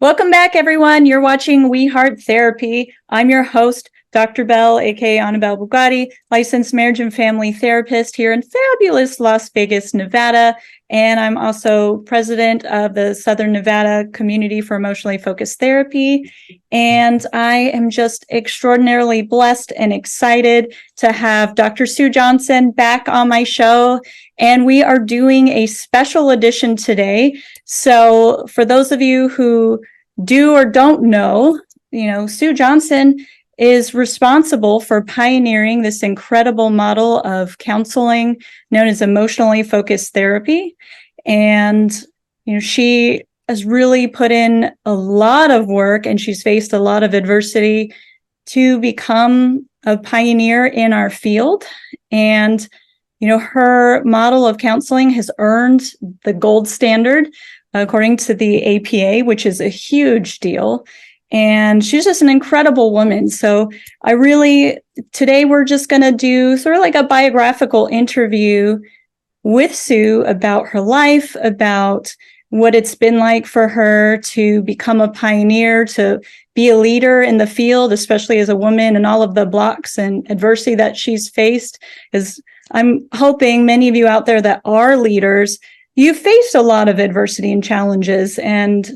Welcome back, everyone. You're watching We Heart Therapy. I'm your host, Dr. Belle, aka Annabelle Bugatti, licensed marriage and family therapist here in fabulous Las Vegas, Nevada. And I'm also president of the Southern Nevada Community for Emotionally Focused Therapy. And I am just extraordinarily blessed and excited to have Dr. Sue Johnson back on my show. And we are doing a special edition today. So, for those of you who do or don't know, you know, Sue Johnson is responsible for pioneering this incredible model of counseling known as emotionally focused therapy. And, you know, she has really put in a lot of work and she's faced a lot of adversity to become a pioneer in our field. And, you know, her model of counseling has earned the gold standard according to the APA, which is a huge deal and she's just an incredible woman. So I really today we're just going to do sort of like a biographical interview with Sue about her life, about what it's been like for her to become a pioneer, to be a leader in the field, especially as a woman, and all of the blocks and adversity that she's faced. Is I'm hoping many of you out there that are leaders, you've faced a lot of adversity and challenges, and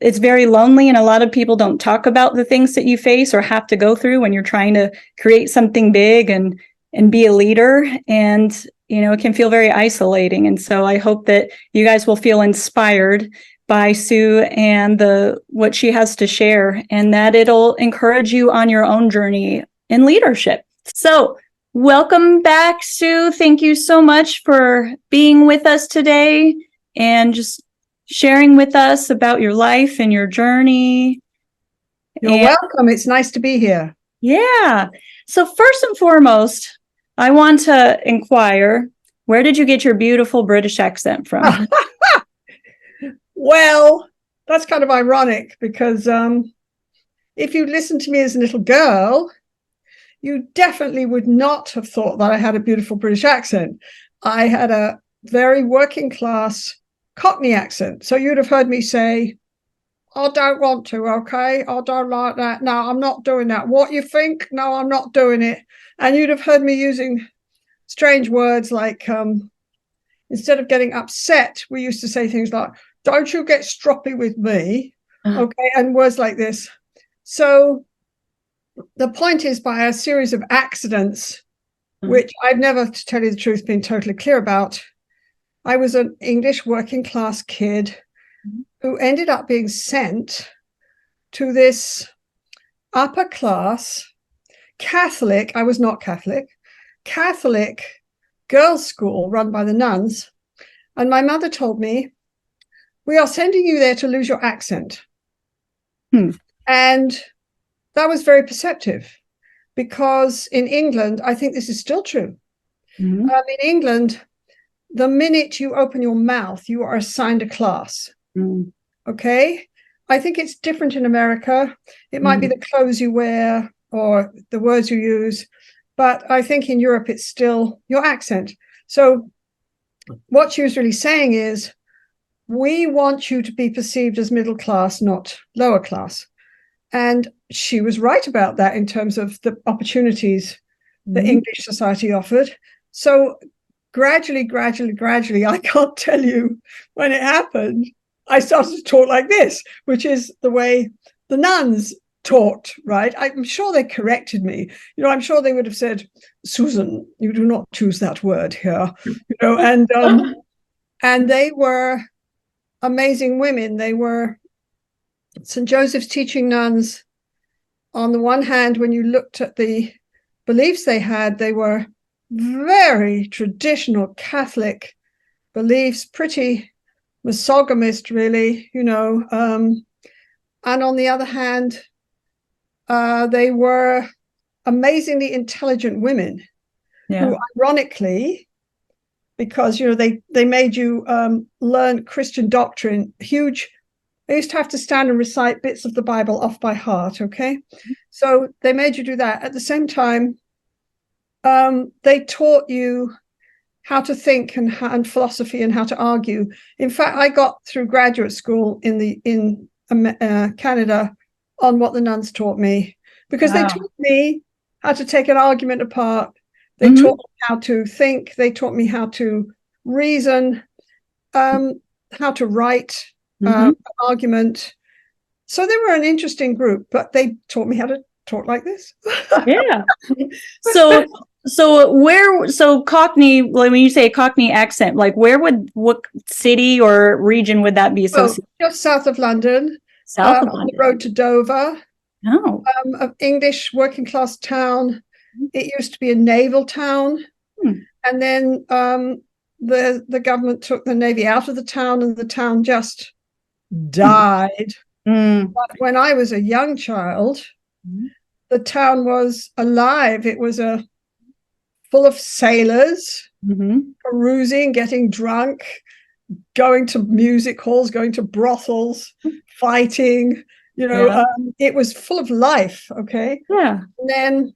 it's very lonely and a lot of people don't talk about the things that you face or have to go through when you're trying to create something big and and be a leader. And you know it can feel very isolating. And so i hope that you guys will feel inspired by sue and the what she has to share and that it'll encourage you on your own journey in leadership. So welcome back sue thank you so much for being with us today and just sharing with us about your life and your journey. You're and, welcome. It's nice to be here. Yeah. So, first and foremost, I want to inquire where did you get your beautiful British accent from? well, that's kind of ironic because um, if you listen to me as a little girl, you definitely would not have thought that I had a beautiful British accent. I had a very working class Cockney accent. So you'd have heard me say, I don't want to, okay? I don't like that. No, I'm not doing that. What you think? No, I'm not doing it. And you'd have heard me using strange words like um, instead of getting upset, we used to say things like, Don't you get stroppy with me? Uh-huh. Okay, and words like this. So the point is by a series of accidents, uh-huh. which I've never, to tell you the truth, been totally clear about, I was an English working class kid mm-hmm. who ended up being sent to this upper class Catholic, I was not Catholic, Catholic girls' school run by the nuns. And my mother told me, We are sending you there to lose your accent. Hmm. And that was very perceptive because in England, I think this is still true. Mm-hmm. Um, in England, the minute you open your mouth, you are assigned a class. Mm. Okay. I think it's different in America. It might mm. be the clothes you wear or the words you use, but I think in Europe it's still your accent. So, what she was really saying is, we want you to be perceived as middle class, not lower class. And she was right about that in terms of the opportunities mm. the English society offered. So gradually, gradually, gradually, I can't tell you when it happened. I started to talk like this, which is the way the nuns taught, right? I'm sure they corrected me. You know, I'm sure they would have said, Susan, you do not choose that word here, you know, and um, and they were amazing women. They were St. Joseph's teaching nuns. On the one hand, when you looked at the beliefs they had, they were very traditional Catholic beliefs, pretty misogynist, really, you know. Um, and on the other hand, uh, they were amazingly intelligent women yeah. who, ironically, because you know they they made you um, learn Christian doctrine, huge. They used to have to stand and recite bits of the Bible off by heart. Okay, mm-hmm. so they made you do that. At the same time, um, they taught you how to think and, and philosophy and how to argue. In fact, I got through graduate school in the in uh, Canada on what the nuns taught me because Wow. they taught me how to take an argument apart. They Mhm. taught me how to think. They taught me how to reason, um, how to write Mhm. um, argument. So they were an interesting group, but they taught me how to talk like this. yeah. So so where so Cockney like when you say Cockney accent, like where would what city or region would that be So associated? just south of London, South uh, of on the London. road to Dover, Oh. um, an English working class town. It used to be a naval town, Hmm. and then um, the the government took the navy out of the town, and the town just died. Mm. But when I was a young child, Mhm. the town was alive. It was a full of sailors Mhm. perusing, getting drunk, going to music halls, going to brothels, fighting. You know, Yeah. um, it was full of life. Okay. Yeah. And then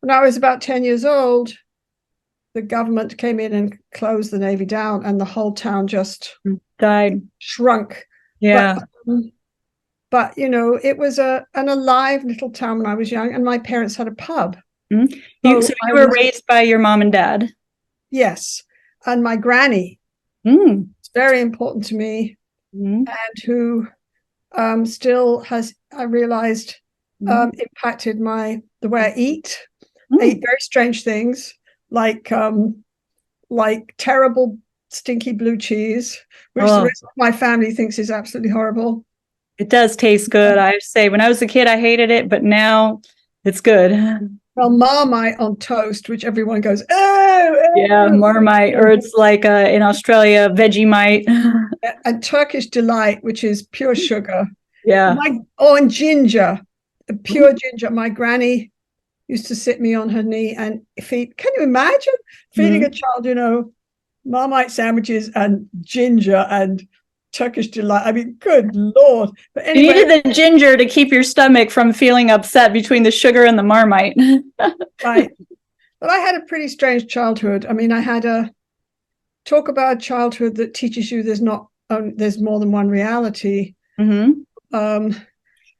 when I was about 10 years old, the government came in and closed the Navy down, and the whole town just Died. shrunk. Yeah. But, um, but you know, it was a an alive little town when I was young, and my parents had a pub. you, so so you were was- raised by your mom and dad. Yes. And my granny, Mm. it's very important to me, Mm. and who um, still has, I realized, um, impacted my the way I eat. I Mm. eat very strange things like um, like terrible stinky blue cheese, which Oh. the rest of my family thinks is absolutely horrible. It does taste good. I say when I was a kid, I hated it, but now it's good. Well, Marmite on toast, which everyone goes, oh, oh." Yeah, Marmite, or it's like uh, in Australia, veggie Vegemite. and Turkish delight, which is pure sugar. yeah. My oh, and ginger, pure ginger. My granny used to sit me on her knee and feed. Can you imagine feeding a child, you know, Marmite sandwiches and ginger and Turkish delight? I mean, good lord! But You needed the ginger to keep your stomach from feeling upset between the sugar and the Marmite. right. But I had a pretty strange childhood. I mean, I had a talk about a childhood that teaches you there's not um, there's more than one reality. hmm Um,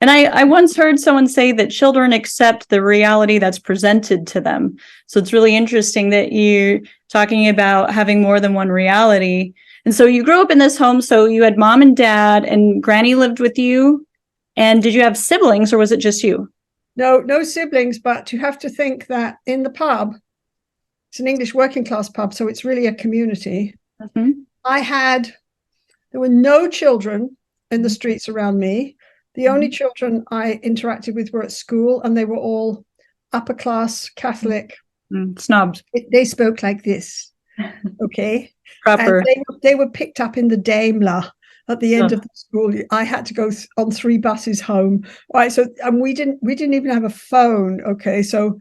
And I, I once heard someone say that children accept the reality that's presented to them. So it's really interesting that you're talking about having more than one reality. And so you grew up in this home. So you had mom and dad, and granny lived with you. And did you have siblings or was it just you? no, no siblings, but you have to think that in the pub, it's an English working class pub, so it's really a community. Mhm. I had there were no children in the streets around me. The only children I interacted with were at school, and they were all upper class Catholic. Mm, snobs, It- they spoke like this, okay, proper. they, were- they were picked up in the Daimler at the end of the school. I had to go th- on three buses home, right? So, and we didn't we didn't even have a phone, okay. So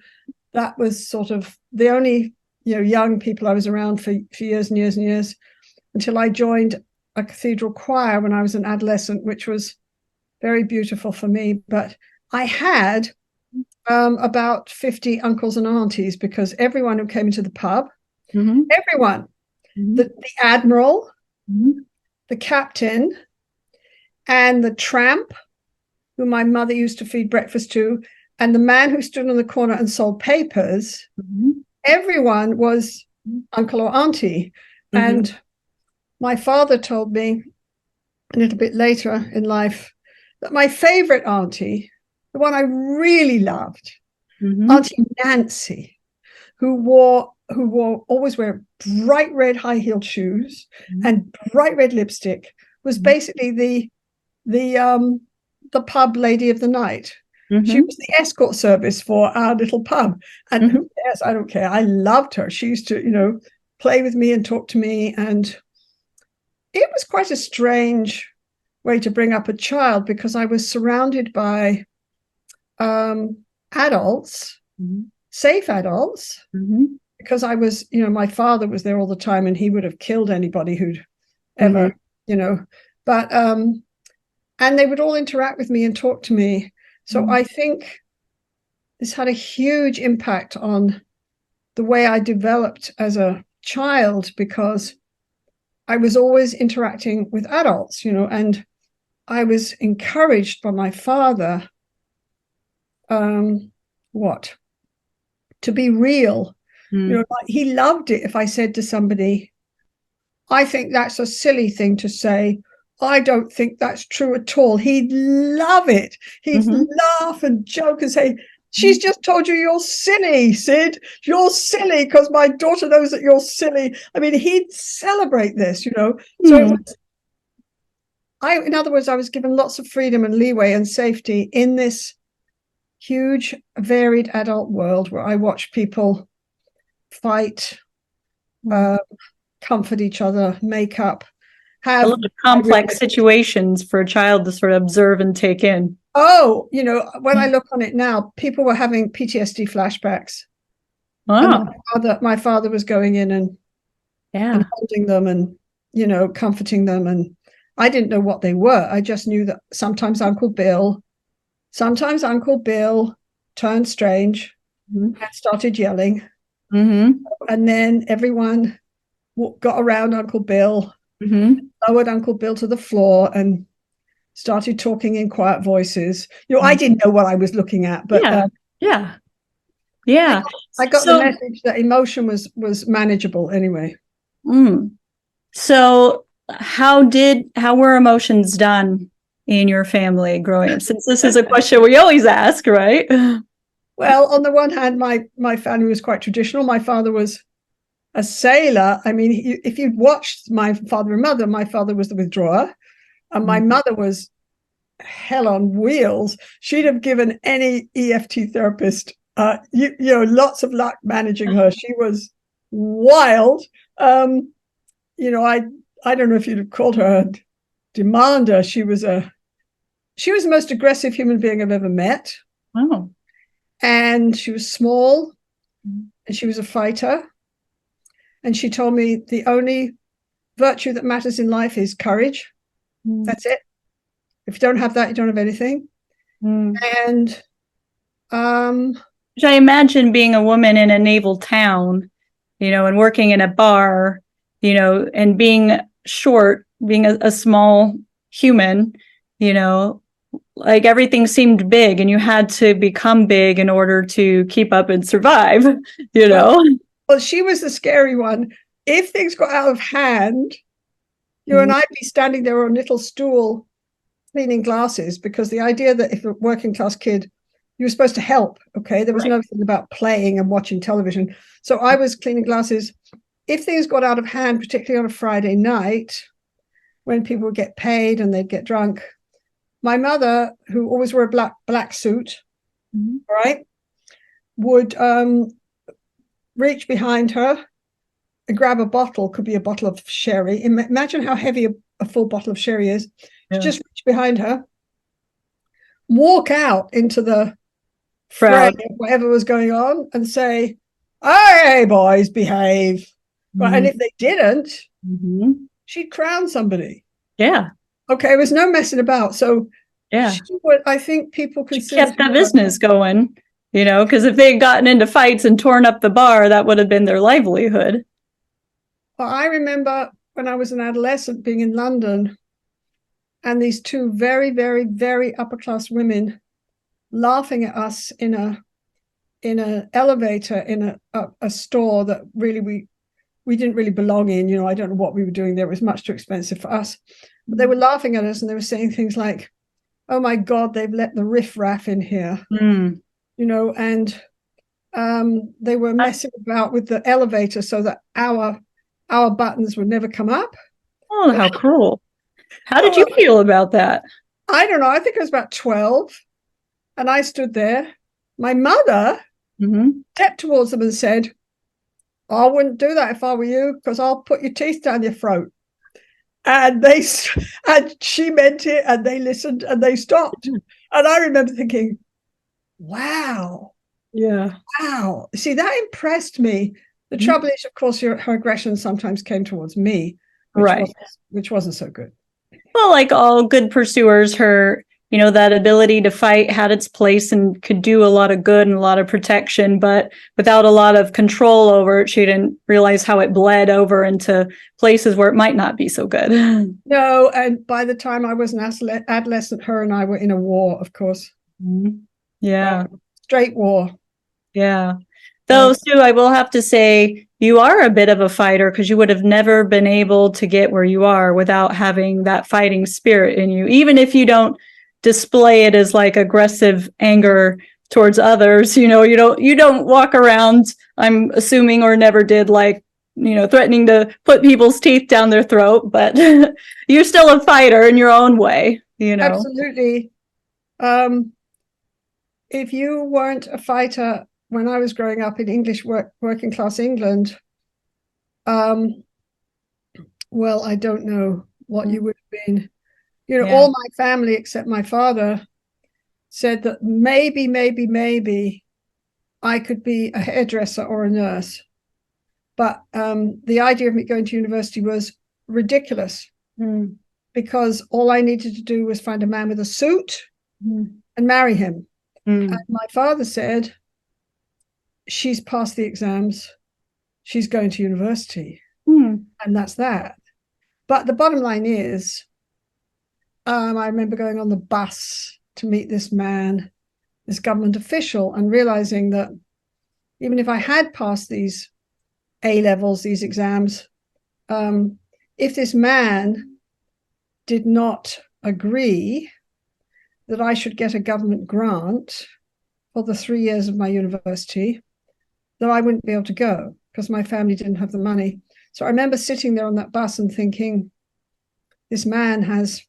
that was sort of the only you know young people I was around for, for years and years and years until I joined a cathedral choir when I was an adolescent, which was very beautiful for me. But I had um, about 50 uncles and aunties because everyone who came into the pub, Mhm. everyone, Mhm. the, the admiral, Mhm. the captain, and the tramp, who my mother used to feed breakfast to, and the man who stood on the corner and sold papers, Mhm. everyone was uncle or auntie. Mhm. And my father told me a little bit later in life that my favorite auntie, the one I really loved, Mhm. Auntie Nancy, who wore who wore always wear bright red high heeled shoes Mhm. and bright red lipstick, was Mhm. basically the the um the pub lady of the night. She Mhm. was the escort service for our little pub. And who cares? I don't care. I loved her. She used to, you know, play with me and talk to me. And it was quite a strange way to bring up a child because I was surrounded by um, adults, Mhm. safe adults, Mhm. because I was, you know, my father was there all the time and he would have killed anybody who'd ever, you know, but um and they would all interact with me and talk to me. So Mhm. I think this had a huge impact on the way I developed as a child because I was always interacting with adults, you know, and I was encouraged by my father. Um, what? To be real. Mm. You know, like he loved it if I said to somebody, I think that's a silly thing to say. I don't think that's true at all. He'd love it. He'd Mhm. laugh and joke and say, She's just told you you're silly, Sid. You're silly because my daughter knows that you're silly. I mean, he'd celebrate this, you know. So Mm. was, I, in other words, I was given lots of freedom and leeway and safety in this huge, varied adult world where I watch people fight, uh, comfort each other, make up, a have lot of complex situations for a child to sort of observe and take in. oh, you know, when I hmm. look on it now, people were having PTSD flashbacks. Ah. Wow. my father, my father was going in and Yeah. and holding them and you know comforting them and i didn't know what they were i just knew that sometimes uncle bill sometimes uncle bill turned strange Mhm. and started yelling hmm and then everyone w- got around uncle bill hmm lowered uncle bill to the floor and started talking in quiet voices you know i didn't know what i was looking at but Yeah. uh, Yeah. Yeah. i got So- the message that emotion was was manageable anyway Mm. So how did how were emotions done in your family growing up? Since this is a question we always ask, right? Well, on the one hand, my my family was quite traditional. My father was a sailor. I mean, he, if you'd watched my father and mother, my father was the withdrawer, and my Mhm. mother was hell on wheels. She'd have given any EFT therapist, uh, you, you know, lots of luck managing her. She was wild. Um, you know, I I don't know if you'd have called her a demander. She was a she was the most aggressive human being I've ever met. Oh. and she was small. Mhm. and she was a fighter. And she told me the only virtue that matters in life is courage. That's it. If you don't have that you don't have anything. Mm. and um Which I imagine being a woman in a naval town, you know, and working in a bar, you know, and being short, being a, a small human, you know, like everything seemed big and you had to become big in order to keep up and survive, you know? well she was the scary one. If things got out of hand you and mm-hmm. i'd be standing there on a little stool cleaning glasses because the idea that if a working class kid you were supposed to help okay? There was Right. nothing about playing and watching television. So i was cleaning glasses. If things got out of hand particularly on a friday night when people would get paid and they'd get drunk my mother who always wore a black black suit Mhm. right would um reach behind her and grab a bottle could be a bottle of sherry imagine how heavy a, a full bottle of sherry is Yeah. just reach behind her walk out into the Fray. whatever was going on and say hey boys behave right and if they didn't Mhm. she'd crown somebody Yeah. Okay there was no messing about so Yeah. she would, i think people consider kept the business going, you know, because if they had gotten into fights and torn up the bar, that would have been their livelihood. Well, I remember when I was an adolescent being in London and these two very, very, very upper class women laughing at us in a in an elevator in a, a, a store that really we we didn't really belong in. You know, I don't know what we were doing there. It was much too expensive for us. But they were laughing at us and they were saying things like, Oh my God, they've let the riffraff in here, Mm. you know, and um, they were messing about with the elevator so that our our buttons would never come up. Oh, how cruel. How did you feel about that? I don't know. I think I was about 12. And I stood there. My mother hmm stepped towards them and said, I wouldn't do that if I were you, because I'll put your teeth down your throat. And they and she meant it and they listened and they stopped. And I remember thinking, wow, Yeah. wow. See, that impressed me. The Mhm. trouble is, of course, your, her aggression sometimes came towards me, which, Right. wasn't, which wasn't so good. Well, like all good pursuers, her you know, that ability to fight had its place and could do a lot of good and a lot of protection, but without a lot of control over it, she didn't realize how it bled over into places where it might not be so good. No, and by the time I was an adole- adolescent, her and I were in a war, of course, mm-hmm. Yeah. straight war. Yeah. Though, Sue, I will have to say you are a bit of a fighter because you would have never been able to get where you are without having that fighting spirit in you. Even if you don't display it as like aggressive anger towards others, you know, you don't you don't walk around, I'm assuming, or never did like, you know, threatening to put people's teeth down their throat, but you're still a fighter in your own way, you know. Absolutely. Um, if you weren't a fighter when I was growing up in English work, working class England, um, well, I don't know what you would have been. You know, Yeah. all my family except my father said that maybe, maybe, maybe I could be a hairdresser or a nurse. But um, the idea of me going to university was ridiculous Mm, because all I needed to do was find a man with a suit mm, and marry him. mm. And my father said, She's passed the exams, she's going to university. Mm. And that's that. But the bottom line is, um, I remember going on the bus to meet this man, this government official, and realizing that even if I had passed these A levels, these exams, um, if this man did not agree that I should get a government grant for the three years of my university, that I wouldn't be able to go because my family didn't have the money. So I remember sitting there on that bus and thinking, this man has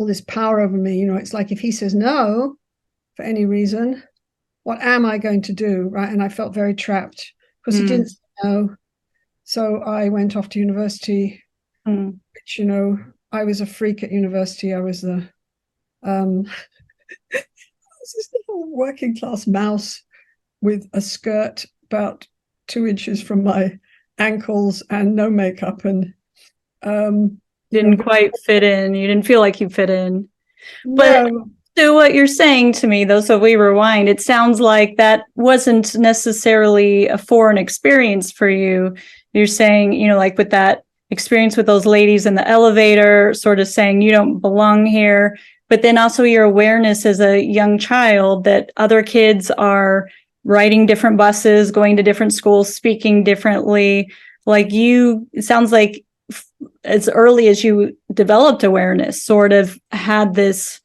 all this power over me. You know, it's like if he says no for any reason, what am I going to do? Right. And I felt very trapped because he Mm. didn't say no. So I went off to university, Mm. which, you know, I was a freak at university. I was the, um, I was this little working class mouse with a skirt about two inches from my ankles and no makeup and um didn't quite fit in. You didn't feel like you fit in. But- no, So what you're saying to me though, so we rewind, it sounds like that wasn't necessarily a foreign experience for you. You're saying, you know, like with that experience with those ladies in the elevator, sort of saying you don't belong here, but then also your awareness as a young child that other kids are riding different buses, going to different schools, speaking differently. Like you, it sounds like as early as you developed awareness, sort of had this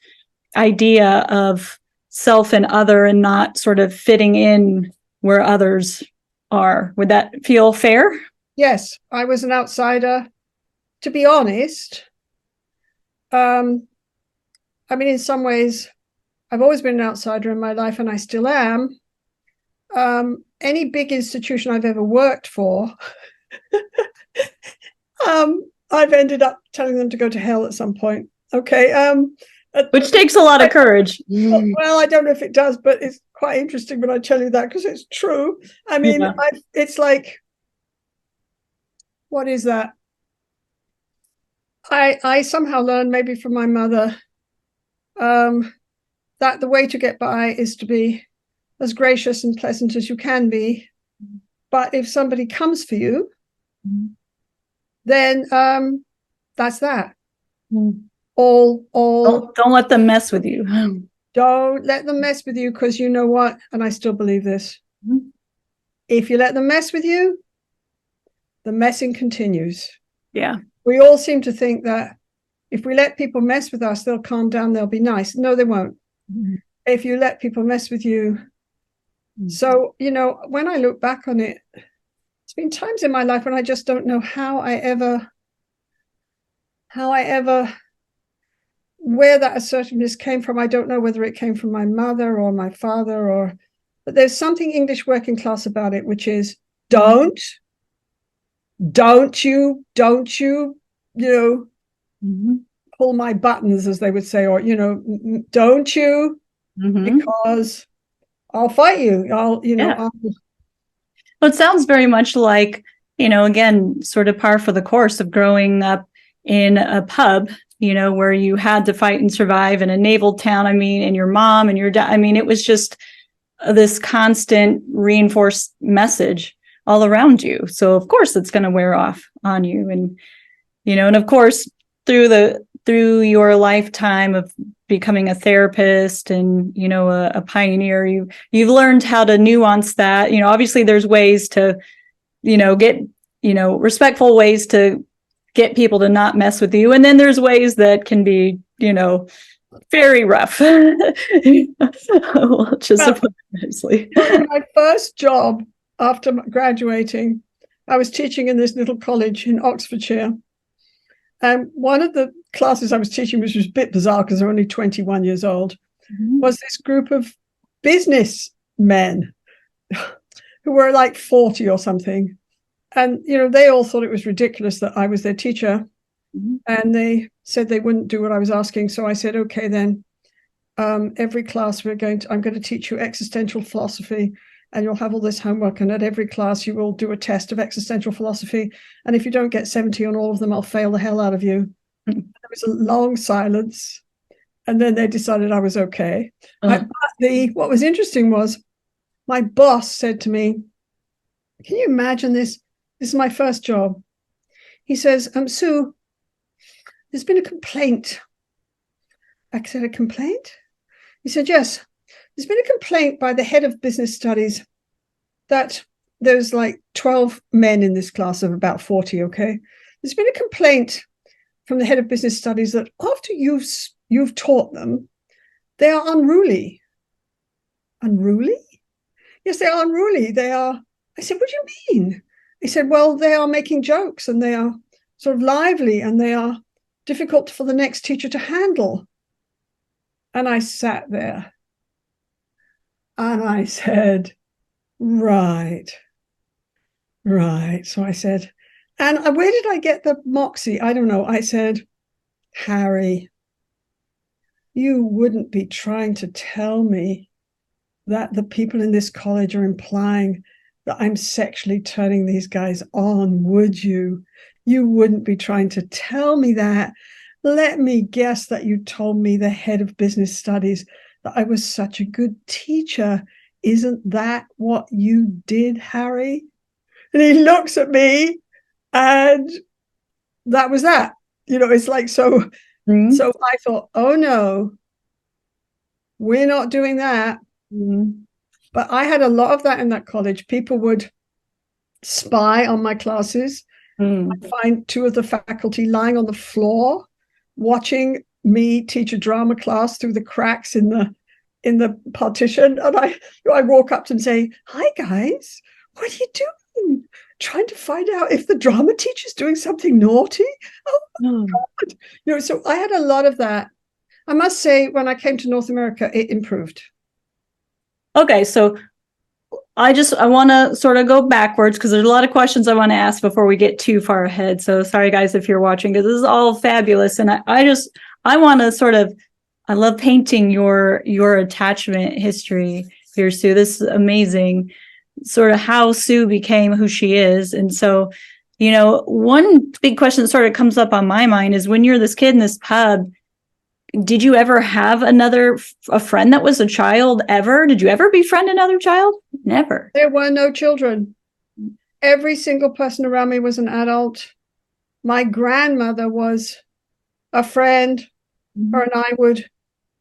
idea of self and other and not sort of fitting in where others are. Would that feel fair? yes i was an outsider to be honest um i mean in some ways i've always been an outsider in my life and i still am um any big institution i've ever worked for um i've ended up telling them to go to hell at some point okay um Which takes a lot of courage. Well, I don't know if it does, but it's quite interesting when I tell you that because it's true. I mean, Yeah. I, it's like, what is that? I I somehow learned maybe from my mother um, that the way to get by is to be as gracious and pleasant as you can be. But if somebody comes for you, Mhm. Then um, that's that. Mm. All all Don't, don't let them mess with you. Don't let them mess with you because you know what? And I still believe this. Mhm. If you let them mess with you, the messing continues. Yeah. We all seem to think that if we let people mess with us, they'll calm down, they'll be nice. No, they won't. Mhm. If you let people mess with you. So, you know, when I look back on it, been times in my life when I just don't know how I ever, how I ever where that assertiveness came from. I don't know whether it came from my mother or my father or but there's something English working class about it, which is don't, don't you, don't you, you know, Mhm. pull my buttons, as they would say, or you know, "N- n- don't you, Mhm. because I'll fight you. I'll, you know, Yeah. I'll, Well, it sounds very much like, you know, again, sort of par for the course of growing up in a pub you know, where you had to fight and survive in a naval town. I mean, and your mom and your dad. I mean, it was just this constant reinforced message all around you. So of course it's going to wear off on you and you know and of course through the through your lifetime of becoming a therapist and you know a, a pioneer you you've learned how to nuance that. You know obviously there's ways to you know get you know respectful ways to get people to not mess with you. And then there's ways that can be you know very rough. Well, just Well, nicely. my first job after graduating, I was teaching in this little college in Oxfordshire. And one of the classes I was teaching, which was a bit bizarre because they're only 21 years old, was this group of business men who were like 40 or something. And, you know, they all thought it was ridiculous that I was their teacher. Mhm. And they said they wouldn't do what I was asking. So I said, okay, then um, every class we're going to, I'm going to teach you existential philosophy and you'll have all this homework. And at every class, you will do a test of existential philosophy. And if you don't get 70 on all of them, I'll fail the hell out of you. Was a long silence. And then they decided I was okay. I- Uh, but the what was interesting was my boss said to me, Can you imagine this? This is my first job. He says, um, Sue, there's been a complaint. I said, A complaint? He said, Yes. There's been a complaint by the head of business studies that there's like 12 men in this class of about 40, okay? There's been a complaint from the head of business studies that after you've you've taught them, they are unruly. Unruly? Yes, they are unruly. They are. I said, What do you mean? He said, Well, they are making jokes and they are sort of lively and they are difficult for the next teacher to handle. And I sat there and I said, Right, right. So I said, and uh, where did I get the moxie? I don't know. I said, Harry, you wouldn't be trying to tell me that the people in this college are implying that I'm sexually turning these guys on, would you? You wouldn't be trying to tell me that. Let me guess that you told me the head of business studies that I was such a good teacher. Isn't that what you did, Harry? And he looks at me and that was that. You know, it's like so mhm, so I thought, oh no, we're not doing that. mhm, But I had a lot of that in that college. People would spy on my classes, mhm. find two of the faculty lying on the floor, watching me teach a drama class through the cracks in the in the partition. And I I walk up to them and say, Hi guys, what are you doing? Trying to find out if the drama teacher's doing something naughty. Oh. Hmm. God. You know, so I had a lot of that. I must say, when I came to North America, it improved. Okay, so I just I want to sort of go backwards because there's a lot of questions I want to ask before we get too far ahead. So sorry guys if you're watching because this is all fabulous and I, I just I want to sort of I love painting your your attachment history here, Sue. This is amazing. Sort of how Sue became who she is. And so, you know, one big question that sort of comes up on my mind is when you're this kid in this pub, did you ever have another a friend that was a child ever did you ever befriend another child never There were no children. Every single person around me was an adult. My grandmother was a friend. Her and I would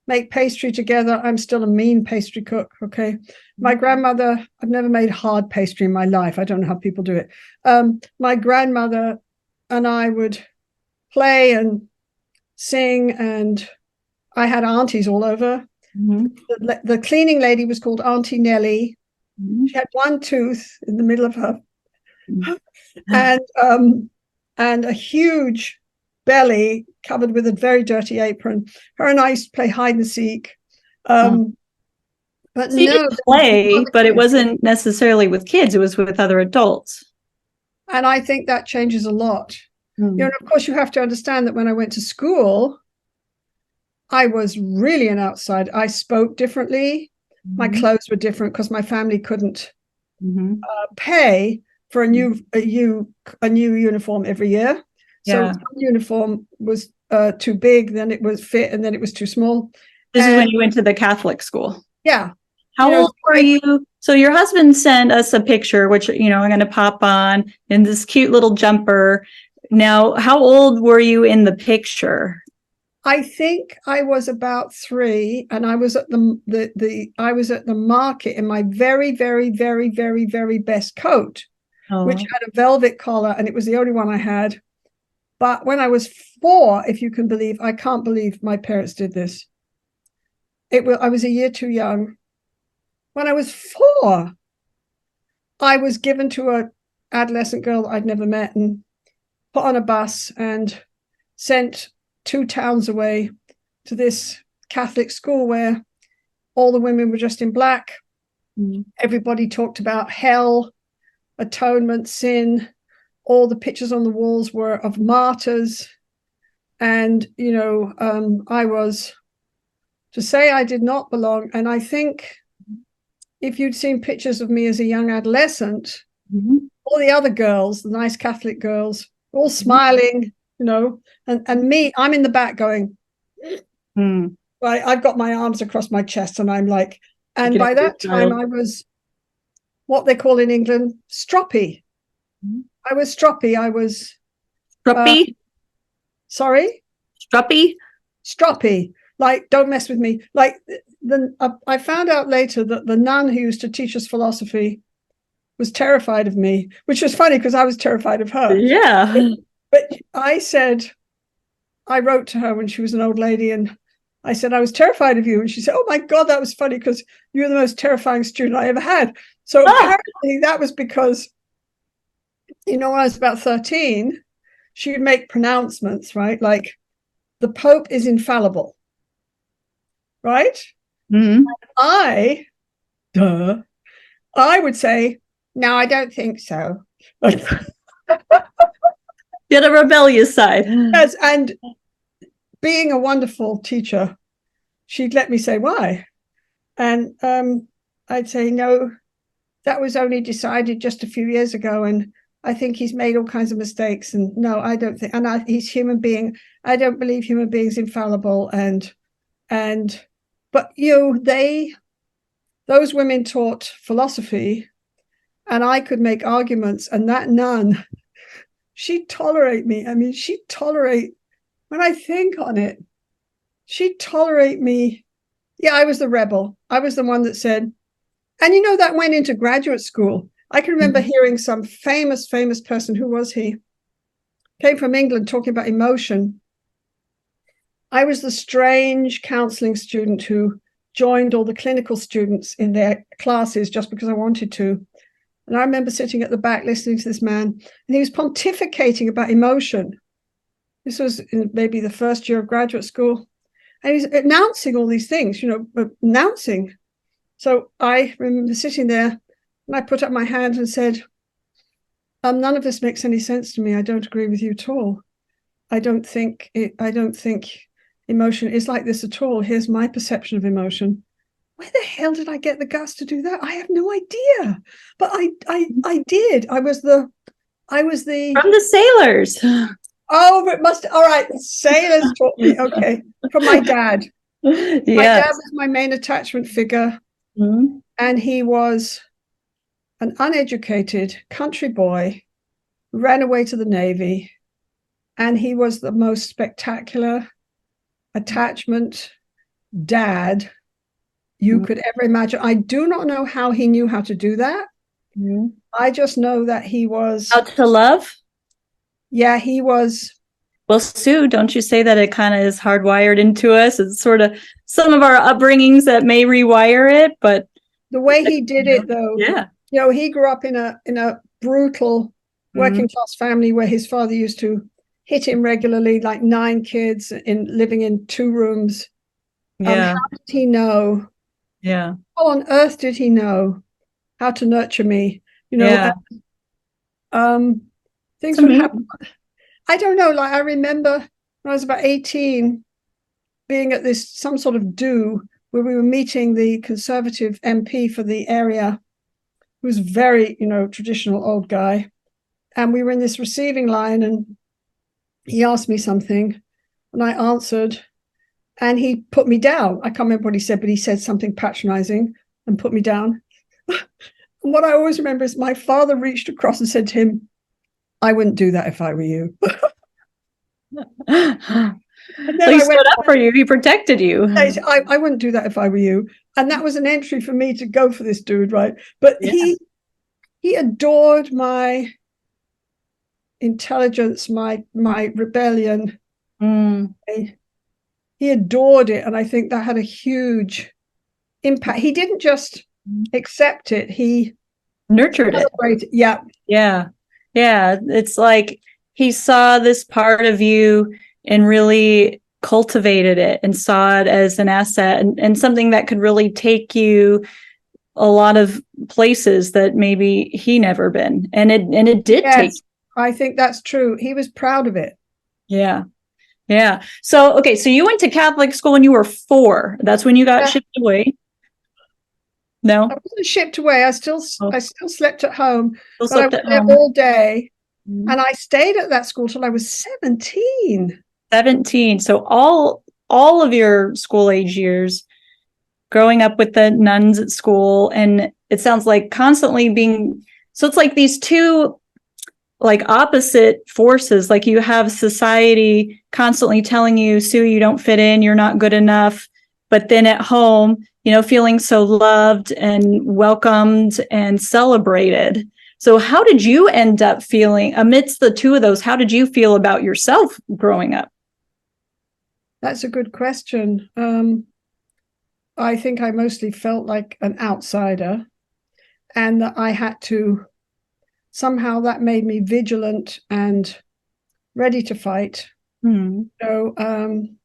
make pastry together. I'm still a mean pastry cook. Okay. My grandmother, I've never made hard pastry in my life. I don't know how people do it. Um, my grandmother and I would play and sing, and I had aunties all over. Mhm. The, the cleaning lady was called Auntie Nellie. Mhm. She had one tooth in the middle of her Mhm. and um and a huge belly covered with a very dirty apron. Her and I used to play hide and seek. Um but so no, play but it wasn't necessarily with kids it was with other adults and I think that changes a lot. Hmm. You know, and of course you have to understand that when I went to school, I was really an outsider. I spoke differently. My Mhm. clothes were different because my family couldn't Mhm. uh, pay for a new a new a new uniform every year. So Yeah. one uniform was uh, too big, then it was fit, and then it was too small. This is when you went to the Catholic school. Yeah, How You know, old were you? So your husband sent us a picture, which, you know, I'm going to pop on in this cute little jumper. Now, how old were you in the picture? I think I was about three, and I was at the the the I was at the market in my very very very very very best coat, Oh, which had a velvet collar, and it was the only one I had. But when I was four, if you can believe, I can't believe my parents did this. It was I was a year too young. When I was four, I was given to a adolescent girl that I'd never met and put on a bus and sent two towns away to this Catholic school where all the women were dressed in black. Mm. Everybody talked about hell, atonement, sin. All the pictures on the walls were of martyrs. And, you know, um, I was to say I did not belong. And I think if you'd seen pictures of me as a young adolescent, Mhm. all the other girls, the nice Catholic girls, all smiling, you know, and, and me, I'm in the back going, Mm. right, I've got my arms across my chest and I'm like, and by that time. I was what they call in England stroppy. Mhm. I was stroppy. I was Struppy? sorry, Struppy? stroppy. Like, don't mess with me. Like, the uh, I found out later that the nun who used to teach us philosophy was terrified of me, which was funny because I was terrified of her. Yeah. But I said, I wrote to her when she was an old lady, and I said, I was terrified of you. And she said, Oh my God, that was funny because you were the most terrifying student I ever had. So Ah. apparently that was because, you know, when I was about 13, she would make pronouncements, right? Like, the Pope is infallible, right? Mhm. I, duh, I would say, No, I don't think so. You had a rebellious side. Yes, and being a wonderful teacher, she'd let me say why. And um, I'd say, no, that was only decided just a few years ago. And I think he's made all kinds of mistakes. And no, I don't think, and I, he's human being. I don't believe human beings infallible. And, and, but you know, they, those women taught philosophy and I could make arguments. And that nun, she'd tolerate me. I mean, she'd tolerate when I think on it, she'd tolerate me. Yeah, I was the rebel. I was the one that said, and you know, that went into graduate school. I can remember Mhm. hearing some famous, famous person, who was he? Came from England talking about emotion. I was the strange counseling student who joined all the clinical students in their classes just because I wanted to. And I remember sitting at the back listening to this man, and he was pontificating about emotion. This was in maybe the first year of graduate school. And he's announcing all these things, you know, announcing. So I remember sitting there and I put up my hand and said, um, none of this makes any sense to me. I don't agree with you at all. I don't think it, I don't think emotion is like this at all. Here's my perception of emotion. Where the hell did I get the guts to do that? I have no idea. But I I I did. I was the I was the From the sailors. Oh, it must. All right, sailors taught me. Okay, from my dad. My dad was my main attachment figure, Mhm. and he was an uneducated country boy, ran away to the navy, and he was the most spectacular attachment dad you Mhm. could ever imagine. I do not know how he knew how to do that. Mhm. I just know that he was. How to love? Yeah, he was. Well, Sue, don't you say that it kind of is hardwired into us? It's sort of some of our upbringings that may rewire it, but The way he did it, though, yeah. You know he grew up in a in a brutal working class family where his father used to hit him regularly like nine kids in living in two rooms. Um, how did he know? Yeah. how on earth did he know how to nurture me? You know Yeah. and, um things would happen i don't know like i remember when i was about 18 being at this some sort of do where we were meeting the conservative mp for the area who was very you know traditional old guy and we were in this receiving line and he asked me something and I answered, and he put me down. I can't remember what he said, but he said something patronizing and put me down. and what I always remember is my father reached across and said to him, I wouldn't do that if I were you. so he stood up for you. He protected you. I, I wouldn't do that if I were you. And that was an entry for me to go for this dude, right? But Yeah. he he adored my intelligence, my my rebellion. Mm, He adored it, and I think that had a huge impact. He didn't just accept it; he nurtured it. celebrated. Yeah, Yeah. Yeah. It's like he saw this part of you and really cultivated it and saw it as an asset and, and something that could really take you a lot of places that maybe he never been. And it and it did take I think that's true. He was proud of it. yeah. Yeah. So okay, so you went to Catholic school when you were four. That's when you got Yeah. shipped away. No, I wasn't shipped away. I still Oh. I still slept at home, Still but I was there home. all day, Mhm. and I stayed at that school till I was seventeen. 17 so all all of your school age years growing up with the nuns at school and it sounds like constantly being so it's like these two like opposite forces. Like you have society constantly telling you sue you don't fit in you're not good enough. But then at home you know feeling so loved and welcomed and celebrated. So how did you end up feeling amidst the two of those how did you feel about yourself growing up That's a good question. Um, I think I mostly felt like an outsider, and that I had to somehow that made me vigilant and ready to fight. Hmm. So um,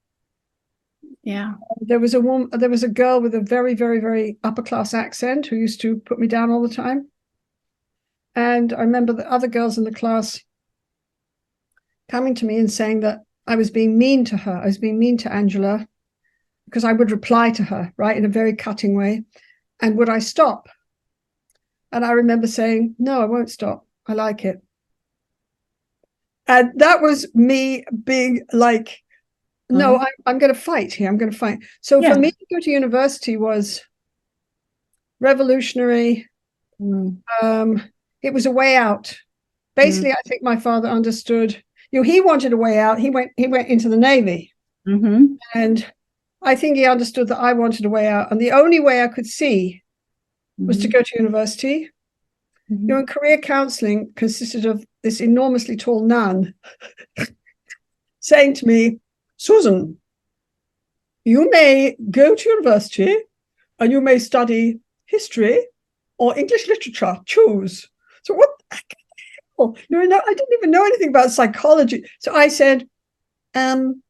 Yeah. there was a woman, there was a girl with a very, very, very upper class accent who used to put me down all the time. And I remember the other girls in the class coming to me and saying that I was being mean to her. I was being mean to Angela because I would reply to her, right, in a very cutting way. And would I stop? And I remember saying, No, I won't stop. I like it. And that was me being like, No, Uh-huh. I, I'm going to fight here. I'm going to fight. So Yeah. for me to go to university was revolutionary. Hmm. Um, it was a way out. Basically, I think my father understood. You know, he wanted a way out. He went. He went into the navy, Mm-hmm. and I think he understood that I wanted a way out. And the only way I could see was to go to university. Mm-hmm. You know, and career counseling consisted of this enormously tall nun saying to me, Susan, you may go to university and you may study history or English literature. Choose. So what no, You know, I didn't even know anything about psychology. So I said, um,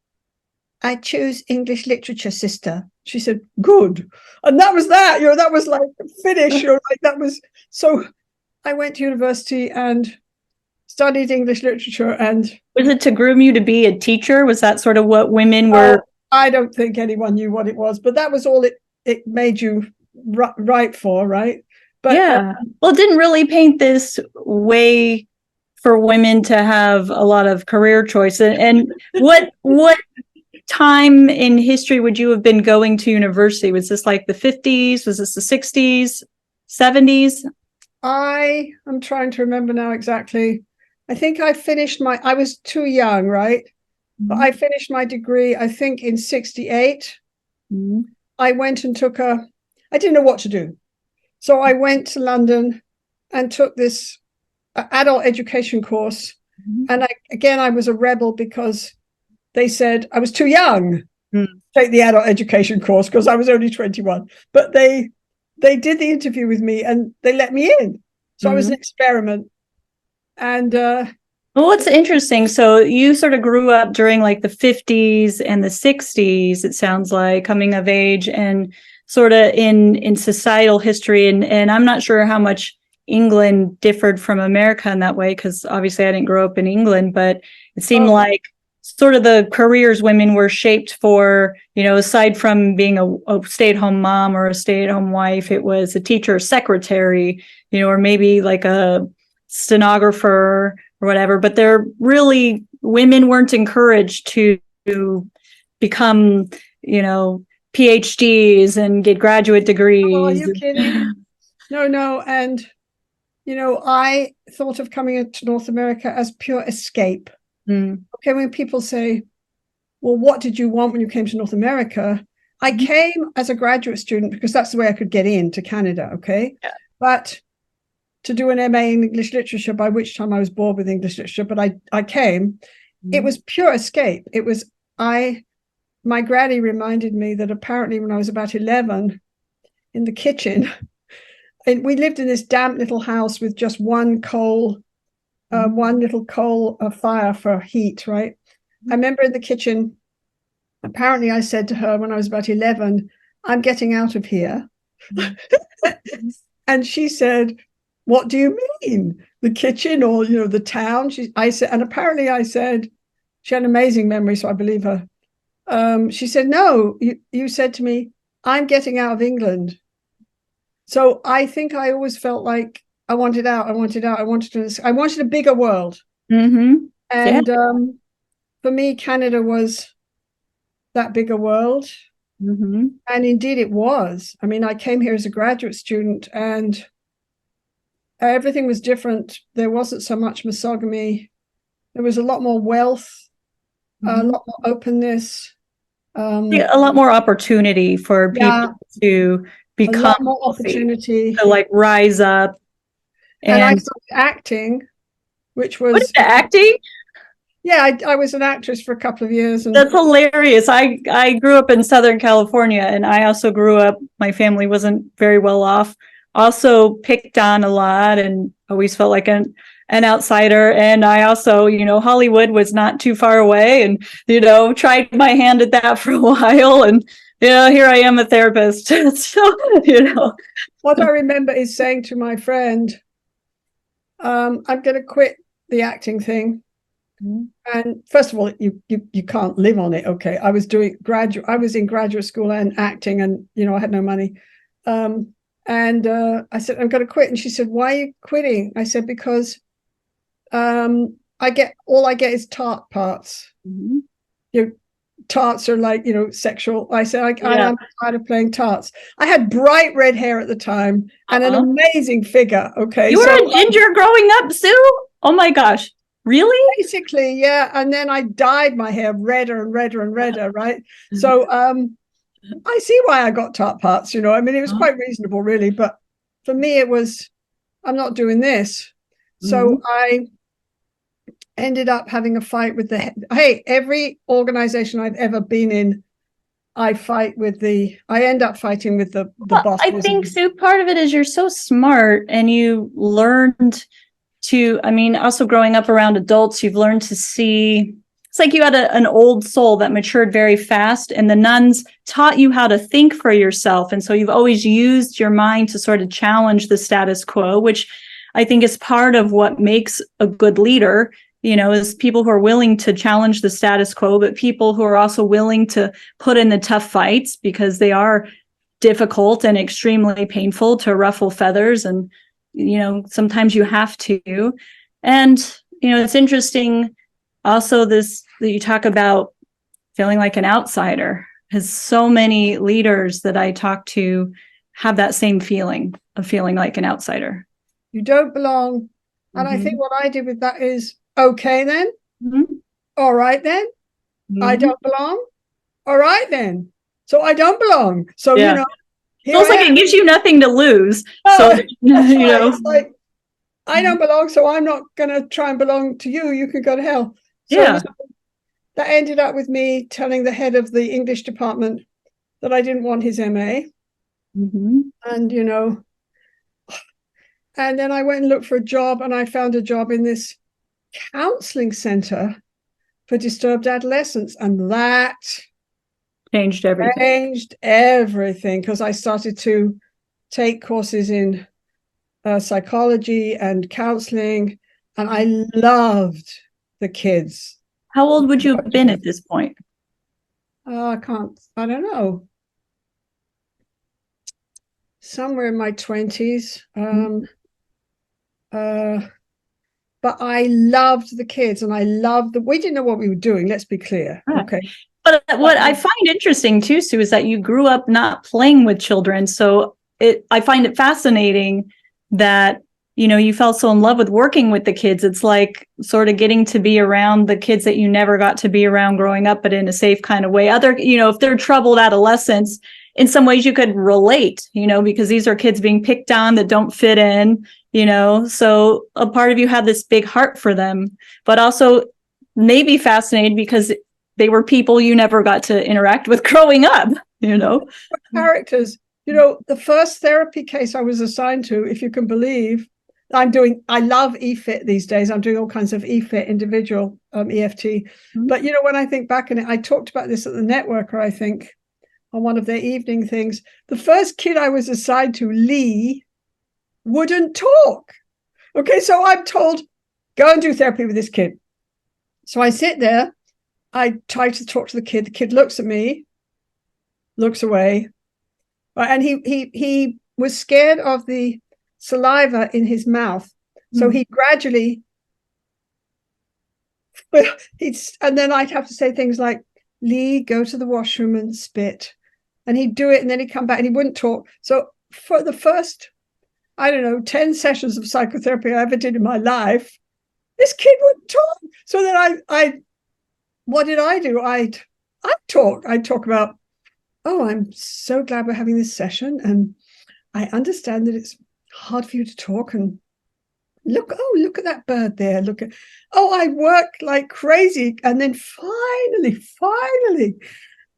I choose English literature, sister. She said, good. And that was that, you know, that was like finish, you know, like that was so I went to university and studied English literature and Was it to groom you to be a teacher? Was that sort of what women were? I don't think anyone knew what it was, but that was all it it made you ri- right for, right? But uh, yeah. Well, it didn't really paint this way for women to have a lot of career choice. And, and what what time in history would you have been going to university? Was this like the 50s? Was this the 60s? 70s? I am trying to remember now exactly. I think I finished my I was too young, right? But I finished my degree I think in 68. Mhm. I went and took a I didn't know what to do. So I went to London and took this adult education course. Mhm. And I, again, I was a rebel because they said I was too young Hmm. to take the adult education course because I was only 21. But they they did the interview with me and they let me in. So I was an experiment. And uh, Well, it's interesting, so you sort of grew up during like the 50s and the 60s, it sounds like, coming of age and sort of in in societal history and and I'm not sure how much England differed from America in that way because obviously I didn't grow up in England, but it seemed Oh. like sort of the careers women were shaped for, you know, aside from being a, a stay-at-home mom or a stay-at-home wife, it was a teacher, secretary, you know, or maybe like a stenographer or whatever but they're really women weren't encouraged to, to become, you know, PhDs and get graduate degrees. Oh, are you kidding? No, no. And, you know, I thought of coming into North America as pure escape. Mm, Okay, when people say, well, what did you want when you came to North America? I Mhm. came as a graduate student because that's the way I could get into Canada. Okay. Yeah. But to do an MA in English literature, by which time I was bored with English literature, but I, I came, it was pure escape. It was, I, my granny reminded me that apparently when I was about 11 in the kitchen, and we lived in this damp little house with just one coal, uh, Mhm. one little coal uh, fire for heat, right? I remember in the kitchen, apparently I said to her when I was about 11, I'm getting out of here. and she said, What do you mean? The kitchen or, you know, the town? She, I said, and apparently I said, she had an amazing memory, so I believe her. Um, she said, No, you, you said to me, I'm getting out of England. So I think I always felt like I wanted out, I wanted out, I wanted to, I wanted a bigger world. hmm And um, for me, Canada was that bigger world. hmm And indeed, it was. I mean, I came here as a graduate student and everything was different. There wasn't so much misogamy, there was a lot more wealth, a lot more openness. Um, Yeah, a lot more opportunity for people Yeah. to a become lot more opportunity. to like rise up. And, And, I started acting, which was, what is the acting? yeah, I, I was an actress for a couple of years. And That's hilarious. I I grew up in Southern California, and I also grew up. My family wasn't very well off. Also picked on a lot, and always felt like an an outsider. And I also, you know, Hollywood was not too far away, and you know, tried my hand at that for a while. And you know, here I am, a therapist. so you know, what I remember is saying to my friend, um, I'm going to quit the acting thing. And first of all, you, you you can't live on it. Okay, I was doing graduate. I was in graduate school and acting, and you know I had no money. Um, and uh, I said I'm going to quit, and she said, "Why are you quitting?" I said, "Because um, I get all I get is tart parts. Tarts are like you know sexual." I said, I, Yeah. "I'm tired of playing tarts." I had bright red hair at the time and an Uh-huh. amazing figure. Okay, you were so- a ginger growing up, Sue. Oh my gosh, really? basically yeah and then i dyed my hair redder and redder and redder right so um i see why i got tart parts you know i mean it was Oh. quite reasonable really but for me it was i'm not doing this so i ended up having a fight with the he- hey every organization i've ever been in i fight with the i end up fighting with the the Well, boss I think Sue, part of it is you're so smart and you learned to, I mean, also growing up around adults, you've learned to see it's like you had a, an old soul that matured very fast, and the nuns taught you how to think for yourself. And so you've always used your mind to sort of challenge the status quo, which I think is part of what makes a good leader. You know, is people who are willing to challenge the status quo, but people who are also willing to put in the tough fights because they are difficult and extremely painful to ruffle feathers and you know sometimes you have to. And you know it's interesting also this that you talk about feeling like an outsider because so many leaders that i talk to have that same feeling of feeling like an outsider. You don't belong. And i Mhm. think what i did with that is okay then Mhm. all right then I Mhm. don't belong. All right then. So I don't belong. So Yeah. you know, here feels I like it gives you nothing to lose Oh, so you right. know It's like I don't belong, so I'm not gonna try and belong to you. You can go to hell. So Yeah. that ended up with me telling the head of the English department that I didn't want his MA. Mhm. And you know, and then I went and looked for a job and I found a job in this counseling center for disturbed adolescents. And that changed everything changed everything because I started to take courses in uh, psychology and counseling, and I loved the kids. how old would you have been at this point Oh, I can't, I don't know. Somewhere in my 20s. Um, uh, but I loved the kids and I loved the, we didn't know what we were doing, let's be clear. Right. Okay. But what I find interesting too, Sue, is that you grew up not playing with children. So it, I find it fascinating that, you know, you fell so in love with working with the kids. It's like sort of getting to be around the kids that you never got to be around growing up, but in a safe kind of way. Other, you know, if they're troubled adolescents, in some ways you could relate, you know, because these are kids being picked on that don't fit in, you know. So a part of you had this big heart for them, but also maybe fascinated because they were people you never got to interact with growing up, you know. characters. You know, the first therapy case I was assigned to, if you can believe, I'm doing. I love EFIT these days. I'm doing all kinds of EFIT, individual um, EFT. Mhm. But you know, when I think back on it, I talked about this at the Networker. I think on one of their evening things. The first kid I was assigned to, Lee, wouldn't talk. Okay, so I'm told go and do therapy with this kid. So I sit there. I try to talk to the kid. The kid looks at me, looks away, and he he he was scared of the saliva in his mouth, so Mm. he gradually. Well, he's and then I'd have to say things like, "Lee, go to the washroom and spit," and he'd do it, and then he'd come back and he wouldn't talk. So for the first, I don't know, ten sessions of psychotherapy I ever did in my life, this kid wouldn't talk. So then I I, what did I do? I'd I talk. I'd talk about oh, I'm so glad we're having this session. And I understand that it's hard for you to talk. And look, oh, look at that bird there. Look at, oh, I work like crazy. And then finally, finally,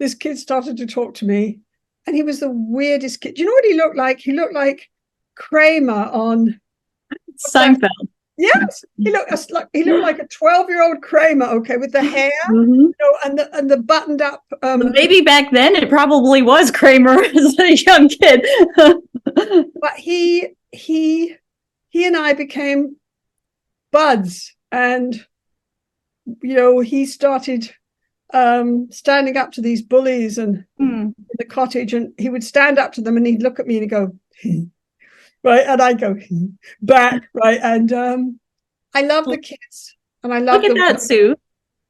this kid started to talk to me. And he was the weirdest kid. Do you know what he looked like? He looked like Kramer on Seinfeld. Yes, he looked like he looked like a twelve-year-old Kramer, okay, with the hair, Mhm. you know, and the and the buttoned up. Um, Maybe back then it probably was Kramer as a young kid. but he he he and I became buds and you know he started um standing up to these bullies and Hmm. in the cottage and he would stand up to them and he'd look at me and he'd go right and I'd go back right and um I love the kids and I love Look at that, Sue.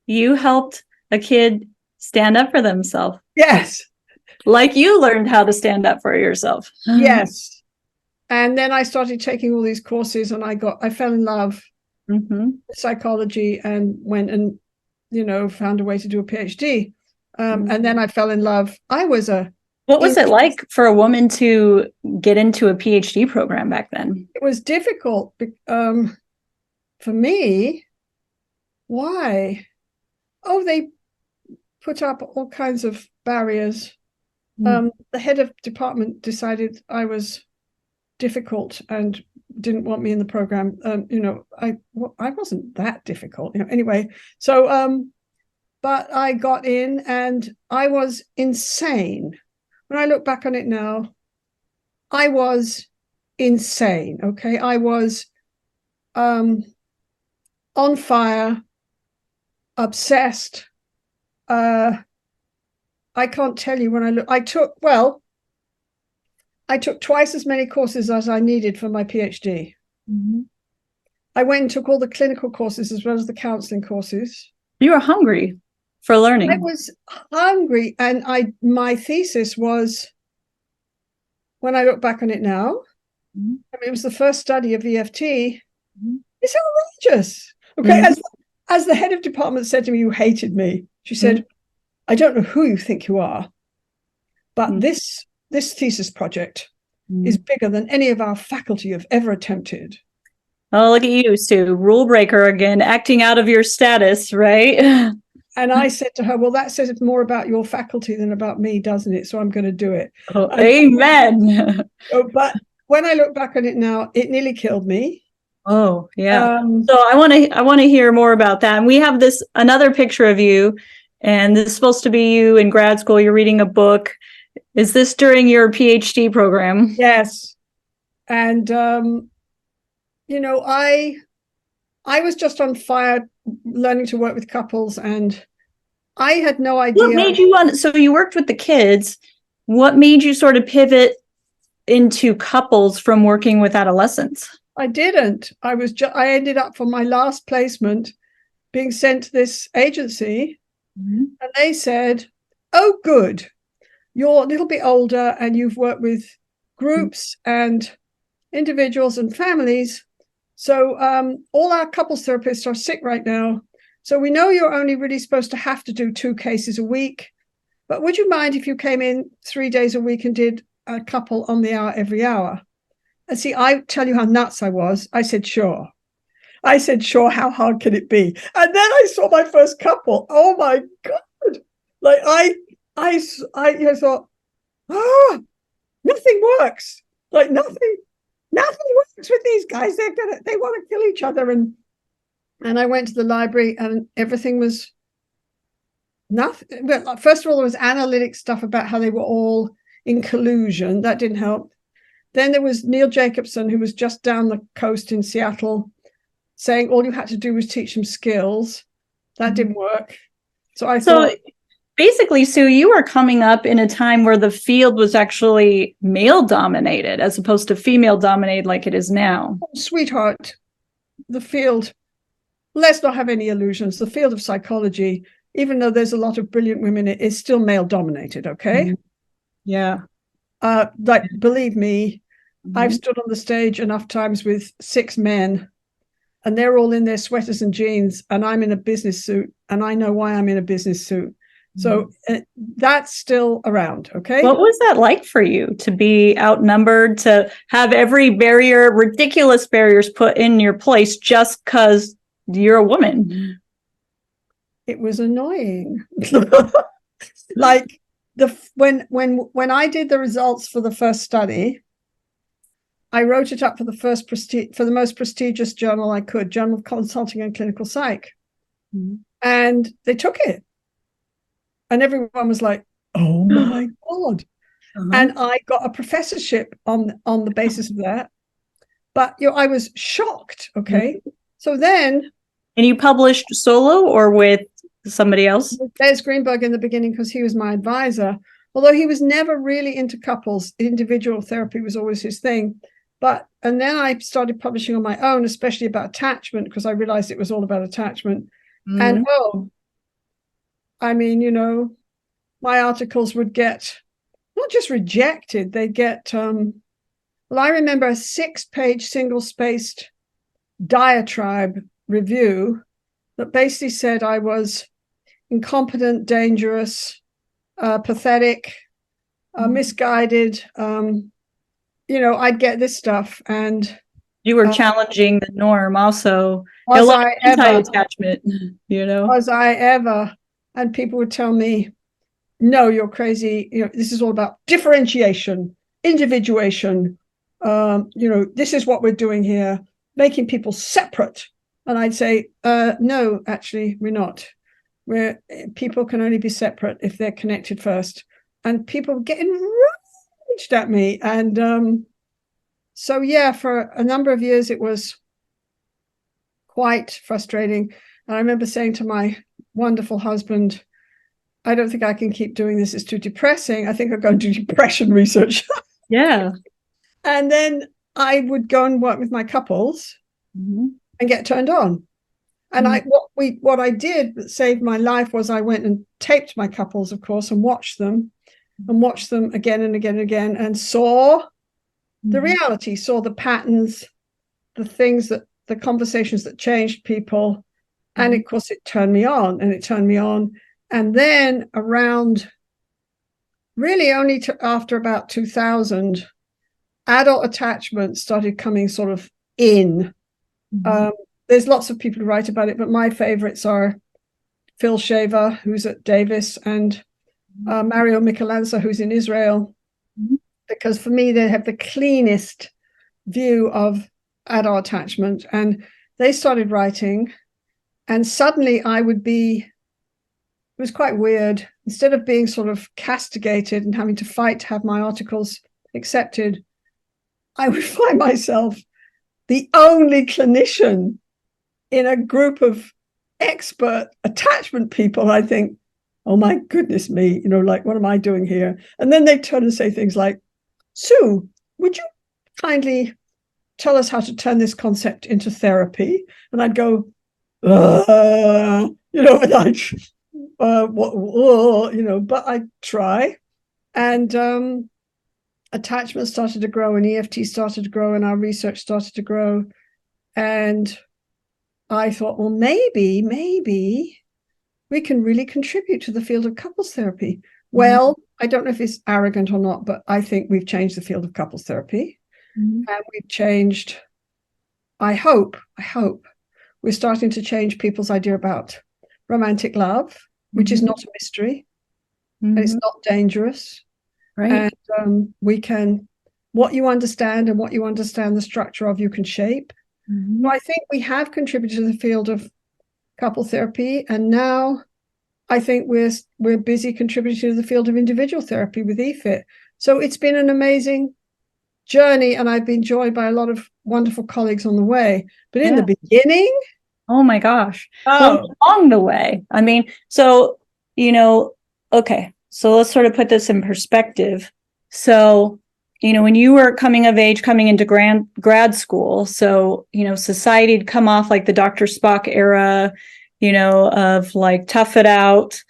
You helped a kid stand up for themselves, yes like you learned how to stand up for yourself. yes and then I started taking all these courses and I got I fell in love Mhm. psychology and went and you know found a way to do a phd um, Mhm. and then i fell in love i was a What was it like for a woman to get into a PhD program back then? it was difficult um, for me why oh they put up all kinds of barriers Mm. um, the head of department decided i was difficult and didn't want me in the program um, you know i well, i wasn't that difficult you know anyway. So um but i got in and i was insane. When i look back on it now i was insane okay? I was um on fire obsessed. Uh i can't tell you when i look i took well i took twice as many courses as i needed for my phd Mhm. i went and took all the clinical courses as well as the counseling courses You were hungry for learning. i was hungry and i my thesis was when i look back on it now Mhm. I mean, it was the first study of eft Mhm. it's outrageous okay Mhm. as as the head of department said to me you hated me she said i don't know who you think you are but Mm. this this thesis project Mhm. is bigger than any of our faculty have ever attempted Oh, look at you, Sue, rule breaker again, acting out of your status, right? and i said to her well that says more about your faculty than about me doesn't it so i'm going to do it Oh, amen. oh, but when i look back on it now it nearly killed me Oh, yeah. um, So I want to I want to hear more about that. And we have this another picture of you, and this is supposed to be you in grad school. You're reading a book. Is this during your PhD program? Yes. And um, you know, I I was just on fire learning to work with couples and I had no idea. What made you want? So you worked with the kids. What made you sort of pivot into couples from working with adolescents? I didn't. I was just I ended up for my last placement being sent to this agency Mhm. and they said, "Oh, good, you're a little bit older and you've worked with groups and individuals and families. So um, all our couples therapists are sick right now. So we know you're only really supposed to have to do two cases a week. But would you mind if you came in three days a week and did a couple on the hour every hour?" And see, I tell you how nuts I was. I said, "Sure." I said, "Sure." How hard can it be? And then I saw my first couple. Oh my god! Like I, I, I, you know, thought, ah, nothing works. Like nothing, nothing works with these guys. They're gonna, they want to kill each other. And and I went to the library, and everything was nothing. Well, like, first of all, there was analytic stuff about how they were all in collusion. That didn't help. Then there was Neil Jacobson, who was just down the coast in Seattle, saying all you had to do was teach them skills. That didn't work. So I So thought, basically, Sue, you were coming up in a time where the field was actually male dominated as opposed to female dominated like it is now. sweetheart, the field, let's not have any illusions. The field of psychology, even though there's a lot of brilliant women, it is still male dominated. Okay. Mhm. Yeah. Uh, like, believe me, I've Mhm. stood on the stage enough times with six men and they're all in their sweaters and jeans and I'm in a business suit and I know why I'm in a business suit. So uh, that's still around. Okay. What was that like for you to be outnumbered, to have every barrier, ridiculous barriers put in your place just because you're a woman? it was annoying. like the when when when I did the results for the first study, I wrote it up for the first prestige for the most prestigious journal I could, Journal of Consulting and Clinical Psych, Mhm. and they took it, and everyone was like, "Oh my god!" Uh-huh. and I got a professorship on on the basis of that. But you know, I was shocked. Okay, mm-hmm. so then And you published solo or with somebody else? Les Greenberg in the beginning because he was my advisor. Although he was never really into couples, individual therapy was always his thing. But and then I started publishing on my own, especially about attachment, because I realized it was all about attachment. And oh, I mean, you know, my articles would get not just rejected, they'd get um well, I remember a six-page single-spaced diatribe review that basically said I was incompetent, dangerous, uh, pathetic, uh, Mhm. misguided. Um, you know, I'd get this stuff, and you were uh, challenging the norm also. Was I ever? anti-attachment, you know? was I ever? And people would tell me, no, you're crazy. You know, this is all about differentiation, individuation. Um, you know, this is what we're doing here, making people separate. And I'd say, uh, no, actually, we're not. We're people can only be separate if they're connected first. And people getting enraged at me. And um, so yeah, for a number of years it was quite frustrating. And I remember saying to my wonderful husband, I don't think I can keep doing this. It's too depressing. I think I'll go and do depression research. Yeah. and then I would go and work with my couples Mhm. and get turned on. And I what we what I did that saved my life was I went and taped my couples, of course, and watched them and watched them again and again and again and saw the Mhm. reality, saw the patterns, the things that the conversations that changed people. And of course, it turned me on and it turned me on. And then around really only to, after about 2000, adult attachment started coming sort of in. Mhm. Um, there's lots of people who write about it, but my favorites are Phil Shaver, who's at Davis, and uh, Mario Mikulincer, who's in Israel, Mhm. because for me, they have the cleanest view of adult attachment. And they started writing, and suddenly I would be, it was quite weird. Instead of being sort of castigated and having to fight to have my articles accepted, I would find myself the only clinician in a group of expert attachment people. I think, oh my goodness me, you know, like, what am I doing here? And then they turn and say things like, Sue, would you kindly tell us how to turn this concept into therapy? And I'd go, uh, you know, and uh, what, you know, but I try. And um, attachment started to grow, and EFT started to grow, and our research started to grow. And I thought, well, maybe, maybe we can really contribute to the field of couples therapy. Mm-hmm. Well, I don't know if it's arrogant or not, but I think we've changed the field of couples therapy. Mm-hmm. And we've changed, I hope, I hope we're starting to change people's idea about romantic love, which mm-hmm. is not a mystery mm-hmm. and it's not dangerous. Right. And um, we can, what you understand and what you understand the structure of, you can shape. Mm-hmm. I think we have contributed to the field of couple therapy, and now I think we're we're busy contributing to the field of individual therapy with EFIT. So it's been an amazing journey, and I've been joined by a lot of wonderful colleagues on the way. But in yeah. the beginning, oh my gosh, oh. Well, along the way, I mean, so you know, okay, so let's sort of put this in perspective. So you know, when you were coming of age, coming into grad grad school, so you know, society had come off like the Dr. Spock era, you know, of like tough it out,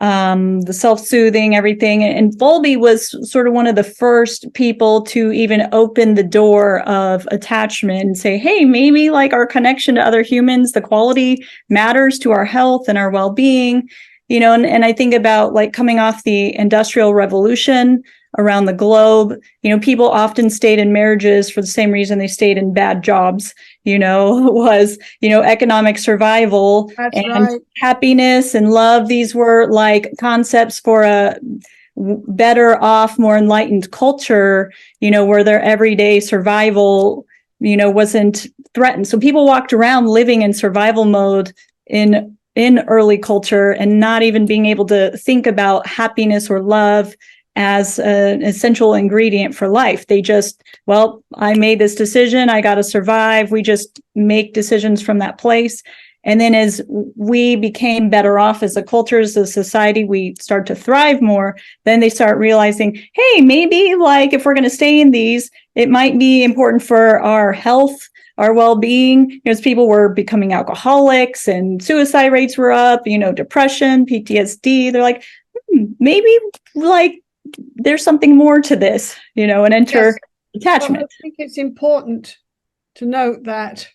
um, the self-soothing, everything. And Bowlby was sort of one of the first people to even open the door of attachment and say, hey, maybe like our connection to other humans, the quality matters to our health and our well-being. You know, and, and I think about like coming off the industrial revolution, around the globe. You know, people often stayed in marriages for the same reason they stayed in bad jobs, you know, was, you know, economic survival That's and right. happiness and love. These were like concepts for a better off, more enlightened culture, you know, where their everyday survival, you know, wasn't threatened. So people walked around living in survival mode in in early culture and not even being able to think about happiness or love as an essential ingredient for life. They just, well, I made this decision, I got to survive. We just make decisions from that place. And then as we became better off as a culture, as a society, we start to thrive more. Then they start realizing, hey, maybe like if we're going to stay in these, it might be important for our health, our well-being. You know, as people were becoming alcoholics and suicide rates were up, you know, depression, PTSD. They're like, hmm, maybe like there's something more to this, you know, and enter yes. attachment. Well, I think it's important to note that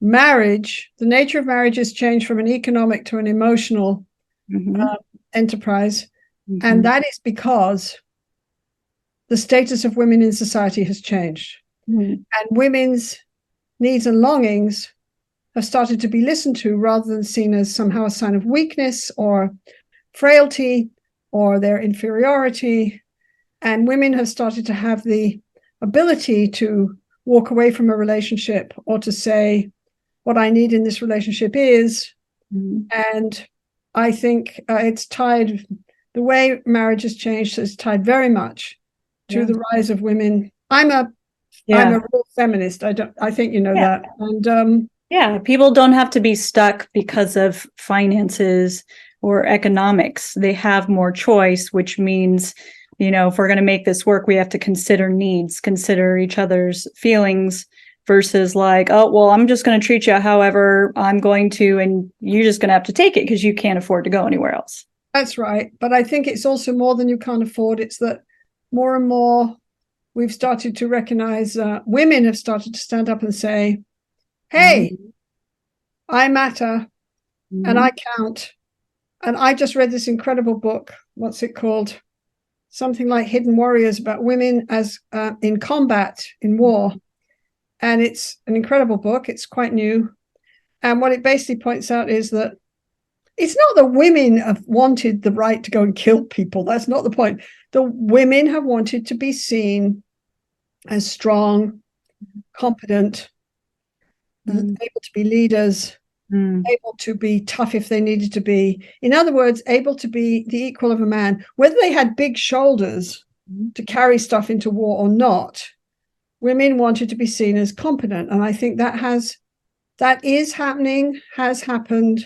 marriage, the nature of marriage has changed from an economic to an emotional mm-hmm. uh, enterprise. Mm-hmm. And that is because the status of women in society has changed. Mm-hmm. And women's needs and longings have started to be listened to rather than seen as somehow a sign of weakness or frailty or their inferiority. And women have started to have the ability to walk away from a relationship or to say, what I need in this relationship is. Mm-hmm. And I think uh, it's tied, the way marriage has changed is tied very much to yeah. the rise of women. I'm a yeah. I'm a real feminist. I don't I think you know yeah. that. And um yeah, people don't have to be stuck because of finances or economics. They have more choice, which means, you know, if we're going to make this work, we have to consider needs, consider each other's feelings versus like, oh, well, I'm just going to treat you however I'm going to, and you're just going to have to take it because you can't afford to go anywhere else. That's right. But I think it's also more than you can't afford. It's that more and more we've started to recognize uh, women have started to stand up and say, hey, mm-hmm. I matter mm-hmm. and I count and I just read this incredible book. What's it called? Something like Hidden Warriors about women as uh, in combat in war. And it's an incredible book. It's quite new. And what it basically points out is that it's not that women have wanted the right to go and kill people. That's not the point. The women have wanted to be seen as strong, competent, mm. able to be leaders, mm. able to be tough if they needed to be. In other words, able to be the equal of a man, whether they had big shoulders mm. to carry stuff into war or not. Women wanted to be seen as competent, and I think that has that is happening, has happened.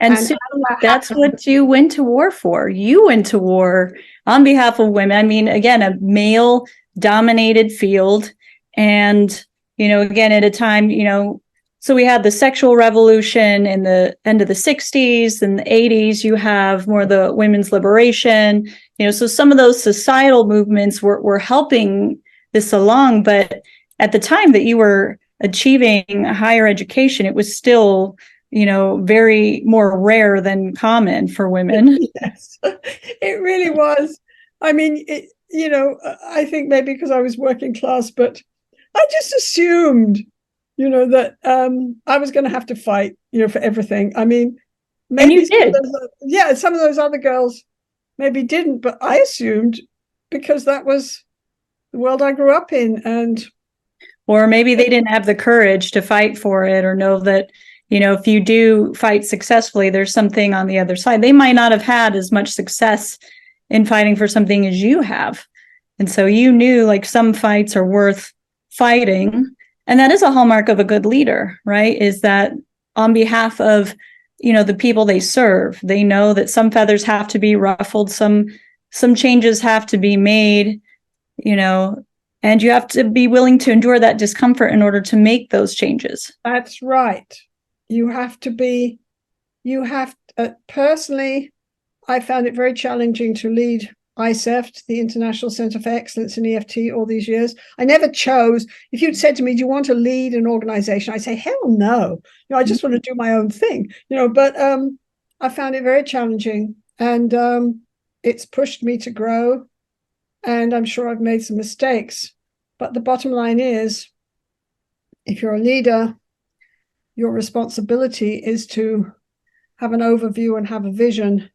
And, and so that that's happened. what you went to war for. You went to war on behalf of women. I mean, again, a male dominated field. And, you know, again, at a time, you know, so we had the sexual revolution in the end of the 60s and the 80s. You have more the women's liberation. You know, so some of those societal movements were, were helping this along. But at the time that you were achieving higher education, it was still, you know, very more rare than common for women. yes, it really was. I mean, it, you know, I think maybe because I was working class, but I just assumed you know that um i was going to have to fight you know for everything. I mean maybe you did. Those, yeah some of those other girls maybe didn't but i assumed because that was the world i grew up in and or maybe they didn't have the courage to fight for it or know that you know if you do fight successfully there's something on the other side. They might not have had as much success in fighting for something as you have. And so you knew like some fights are worth fighting and that is a hallmark of a good leader right? Is that on behalf of you know the people they serve they know that some feathers have to be ruffled some some changes have to be made you know and you have to be willing to endure that discomfort in order to make those changes. That's right. You have to be you have uh, personally i found it very challenging to lead ICEEFT, the International Center for Excellence in EFT, all these years. I never chose. If you'd said to me, "Do you want to lead an organization?" I'd say, "Hell no! You know, I just want to do my own thing." You know, but um, I found it very challenging, and um, it's pushed me to grow. And I'm sure I've made some mistakes, but the bottom line is, if you're a leader, your responsibility is to have an overview and have a vision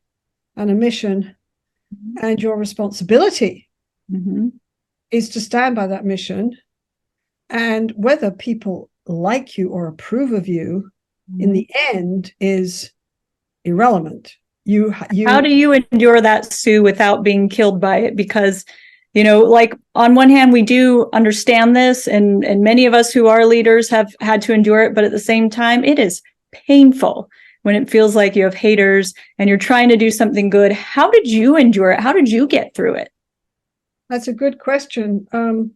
and a mission Mm-hmm. and your responsibility mm-hmm. is to stand by that mission. And whether people like you or approve of you mm-hmm. in the end is irrelevant. You, you How do you endure that, Sue, without being killed by it? Because you know like on one hand we do understand this and and many of us who are leaders have had to endure it but at the same time it is painful when it feels like you have haters and you're trying to do something good. How did you endure it? How did you get through it? That's a good question. Um,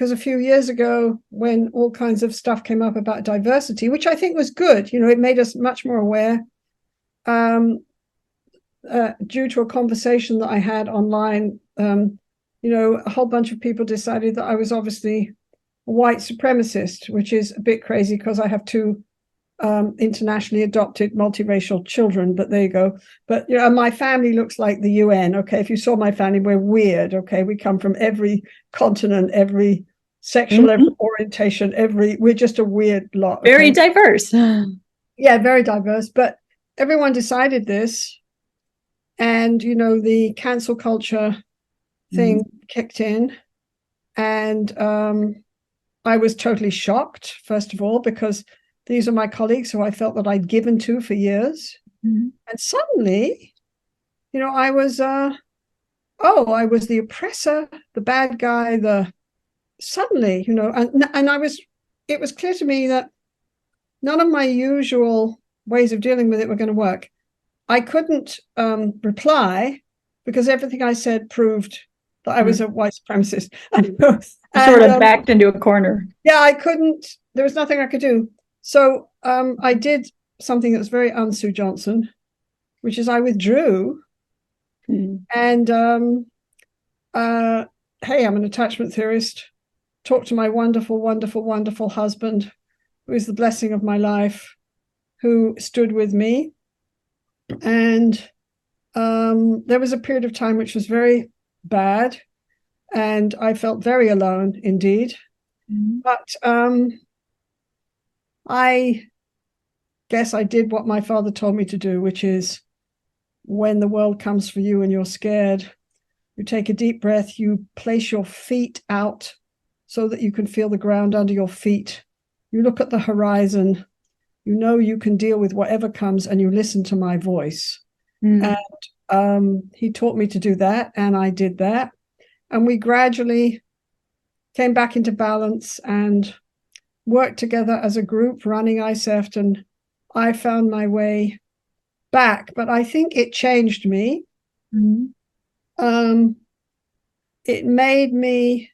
because a few years ago, when all kinds of stuff came up about diversity, which I think was good, you know, it made us much more aware. Um, uh, due to a conversation that I had online, um, you know, a whole bunch of people decided that I was obviously a white supremacist, which is a bit crazy because I have two um, internationally adopted multiracial children, but there you go. But you know, my family looks like the UN. Okay, if you saw my family, we're weird. Okay, we come from every continent, every sexual mm-hmm. every orientation, every we're just a weird lot. Okay? Very diverse. yeah, very diverse. But everyone decided this, and you know, the cancel culture thing mm-hmm. kicked in, and um, I was totally shocked. First of all, because these are my colleagues who I felt that I'd given to for years. Mm-hmm. And suddenly, you know, I was, uh, oh, I was the oppressor, the bad guy, the suddenly, you know, and, and I was, it was clear to me that none of my usual ways of dealing with it were going to work. I couldn't um, reply because everything I said proved that I was mm-hmm. a white supremacist. and, sort of um, backed into a corner. Yeah, I couldn't. There was nothing I could do. So um, I did something that was very un-Sue Johnson, which is I withdrew. Mm. And um, uh, hey, I'm an attachment theorist. Talked to my wonderful, wonderful, wonderful husband, who is the blessing of my life, who stood with me. And um, there was a period of time which was very bad, and I felt very alone indeed. Mm. But um, I guess I did what my father told me to do, which is when the world comes for you and you're scared, you take a deep breath, you place your feet out so that you can feel the ground under your feet. You look at the horizon, you know you can deal with whatever comes, and you listen to my voice. Mm. And um, he taught me to do that, and I did that. And we gradually came back into balance and worked together as a group running ICEEFT, and I found my way back. But I think it changed me. Mm-hmm. Um, it made me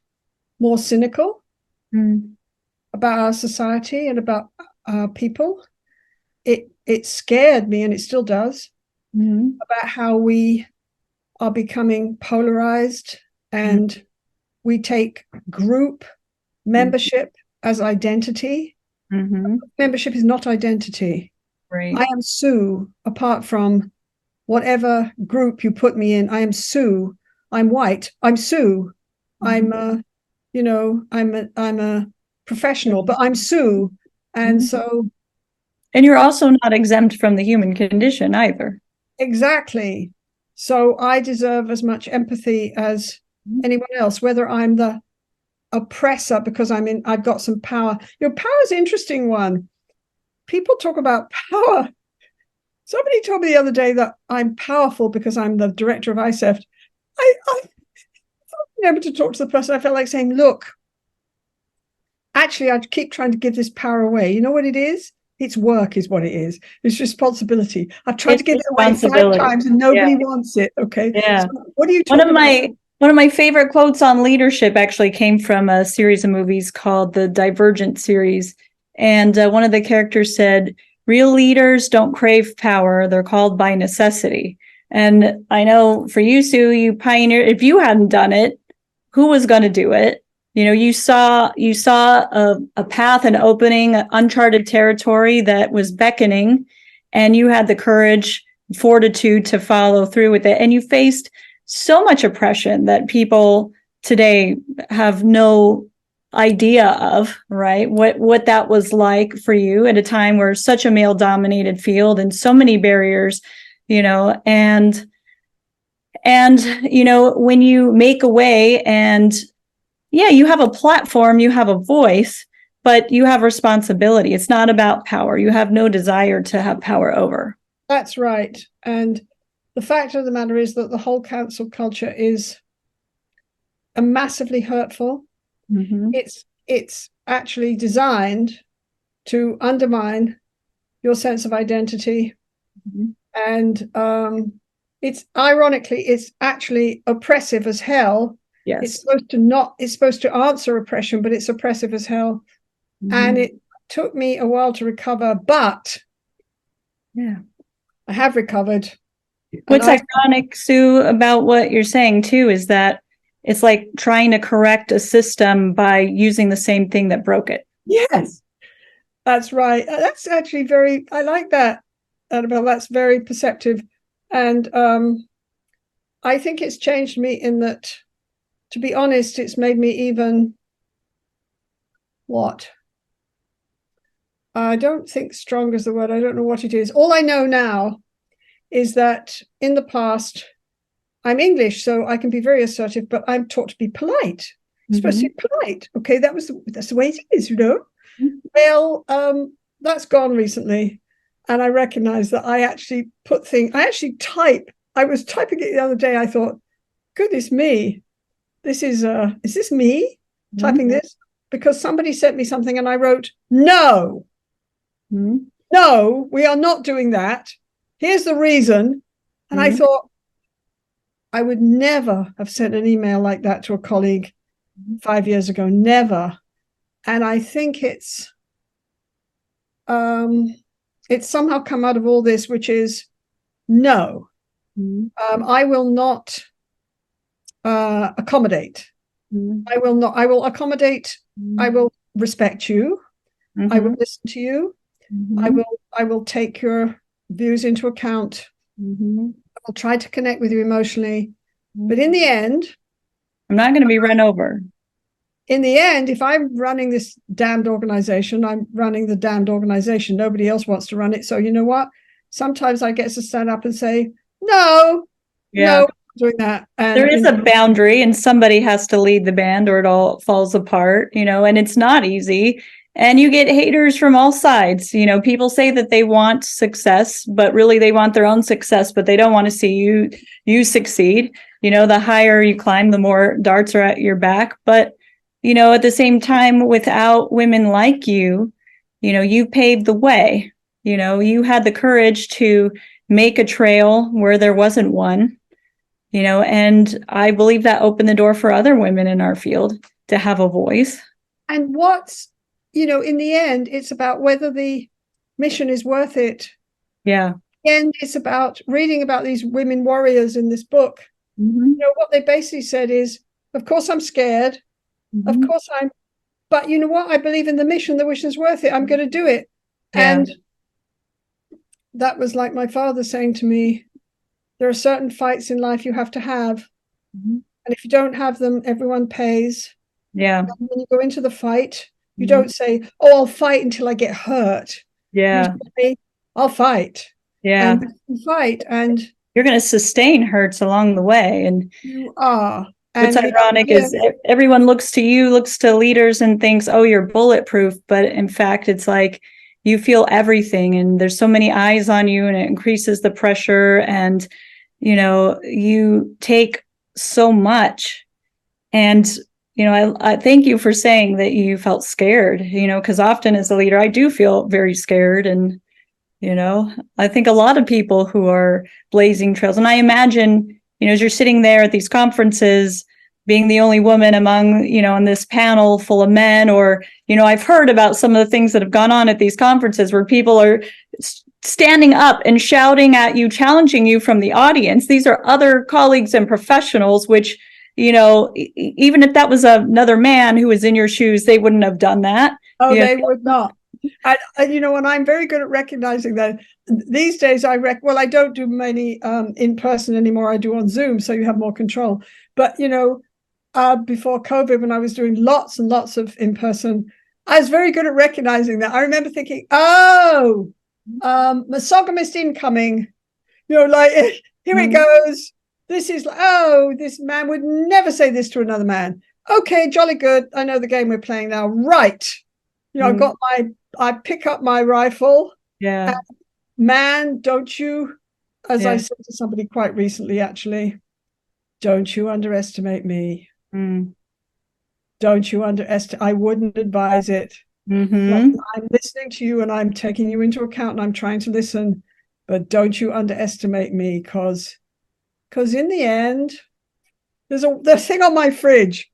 more cynical mm. about our society and about uh, people. It it scared me, and it still does, Mhm. about how we are becoming polarized and we take group membership as identity. Mhm. Membership is not identity. Right. I am Sue, apart from whatever group you put me in. I am Sue. I'm white. I'm Sue. I'm a, you know, I'm a, I'm a professional, but I'm Sue. And Mhm. so, And you're also not exempt from the human condition either. exactly. So I deserve as much empathy as Mhm. anyone else, whether I'm the oppressor because I'm in, I've got some power. Your power is an interesting one. People talk about power. Somebody told me the other day that I'm powerful because I'm the director of ICEEFT. I, I being able to talk to the person, I felt like saying, look, actually, I keep trying to give this power away. You know what it is? It's work, is what it is. It's responsibility. I've tried It's to give it away five times and nobody wants it. Okay. Yeah. So what are you One talking of my about? One of my favorite quotes on leadership actually came from a series of movies called the Divergent series, and uh, one of the characters said, "Real leaders don't crave power; they're called by necessity." And I know for you, Sue, you pioneered. If you hadn't done it, who was going to do it? You know, you saw you saw a, a path, an opening, uncharted territory that was beckoning, and you had the courage, fortitude to follow through with it, and you faced so much oppression that people today have no idea of right? What what that was like for you at a time where such a male dominated field and so many barriers you know? And and you know when you make a way and yeah you have a platform you have a voice but you have responsibility. It's not about power. You have no desire to have power over. That's right. And the fact of the matter is that the whole cancel culture is a massively hurtful. Mhm. It's it's actually designed to undermine your sense of identity. Mhm. And um, it's ironically, it's actually oppressive as hell. Yes, It's supposed to not, it's supposed to answer oppression, but it's oppressive as hell. And Mhm. it took me a while to recover, but yeah I have recovered. What's I- ironic, Sue, about what you're saying too is that it's like trying to correct a system by using the same thing that broke it. Yes, that's right. Uh, That's actually very, I like that, Annabelle. That's very perceptive. And um, I think it's changed me in that, to be honest, it's made me even what? I don't think strong is the word. I don't know what it is. All I know now is that in the past, I'm English, so I can be very assertive, but I'm taught to be polite supposed to be polite. Okay, that was the, that's the way it is, you know. Mhm. Well, um, that's gone recently, and I recognise that I actually put things. I actually type. I was typing it the other day. I thought, goodness me, this is uh, is this me typing this? Because somebody sent me something, and I wrote no, Mhm. no, we are not doing that. Here's the reason, and I Mhm. thought. I would never have sent an email like that to a colleague five years ago never and i think it's um it's somehow come out of all this which is no Mhm. um, i will not uh accommodate Mhm. i will not i will accommodate i will respect you i will Mhm. listen to you Mhm. i will i will take your views into account Mhm. i will try to connect with you emotionally but in the end I'm not going to be run over. in the end, if I'm running this damned organization, I'm running the damned organization. Nobody else wants to run it. So you know what? Sometimes I get to stand up and say, no, no, I'm doing that. And there is a boundary and somebody has to lead the band or it all falls apart you know and it's not easy and you get haters from all sides. You know people say that they want success but really they want their own success but they don't want to see you you succeed. You know the higher you climb the more darts are at your back. But you know at the same time without women like you you know you paved the way. You know you had the courage to make a trail where there wasn't one. You know and i believe that opened the door for other women in our field to have a voice. And what's you know, in the end, it's about whether the mission is worth it. Yeah. And it's about reading about these women warriors in this book. Mhm. You know, what they basically said is, of course, I'm scared. Mhm. Of course, I'm, but you know what? I believe in the mission. The mission's worth it. I'm going to do it. Yeah. And that was like my father saying to me, there are certain fights in life you have to have. Mhm. And if you don't have them, everyone pays. Yeah. And when you go into the fight, you Mhm. don't say, "Oh, I'll fight until I get hurt." Yeah. say, "I'll fight." Yeah. And fight, and You're going to sustain hurts along the way. And you are. what's And, know, ironic yeah, is everyone looks to you, looks to leaders and thinks, oh, you're bulletproof. But in fact, it's like you feel everything and there's so many eyes on you and it increases the pressure. And, you know, you take so much. And, you know, I, I thank you for saying that you felt scared, you know, because often as a leader, I do feel very scared. And, you know, I think a lot of people who are blazing trails, and I imagine, you know, as you're sitting there at these conferences, being the only woman among, you know, on this panel full of men, or, you know, I've heard about some of the things that have gone on at these conferences where people are standing up and shouting at you, challenging you from the audience. These are other colleagues and professionals, which, you know, e- even if that was another man who was in your shoes, they wouldn't have done that. Oh, Yeah. they would not. And, and you know, and I'm very good at recognizing that these days I rec well, I don't do many um in person anymore. I do on Zoom, so you have more control. But you know, uh before COVID, when I was doing lots and lots of in person, I was very good at recognizing that. I remember thinking, oh, um, misogynist incoming, you know, like here it Mhm. goes. This is like, oh, this man would never say this to another man. Okay, jolly good. I know the game we're playing now. Right. You know, I've Mm. got my I pick up my rifle. Yeah. Man, don't you, as I said to somebody quite recently, actually, don't you underestimate me. Mm. Don't you underestimate I wouldn't advise it. hmm I'm listening to you and I'm taking you into account and I'm trying to listen, but don't you underestimate me because because in the end, there's a the thing on my fridge.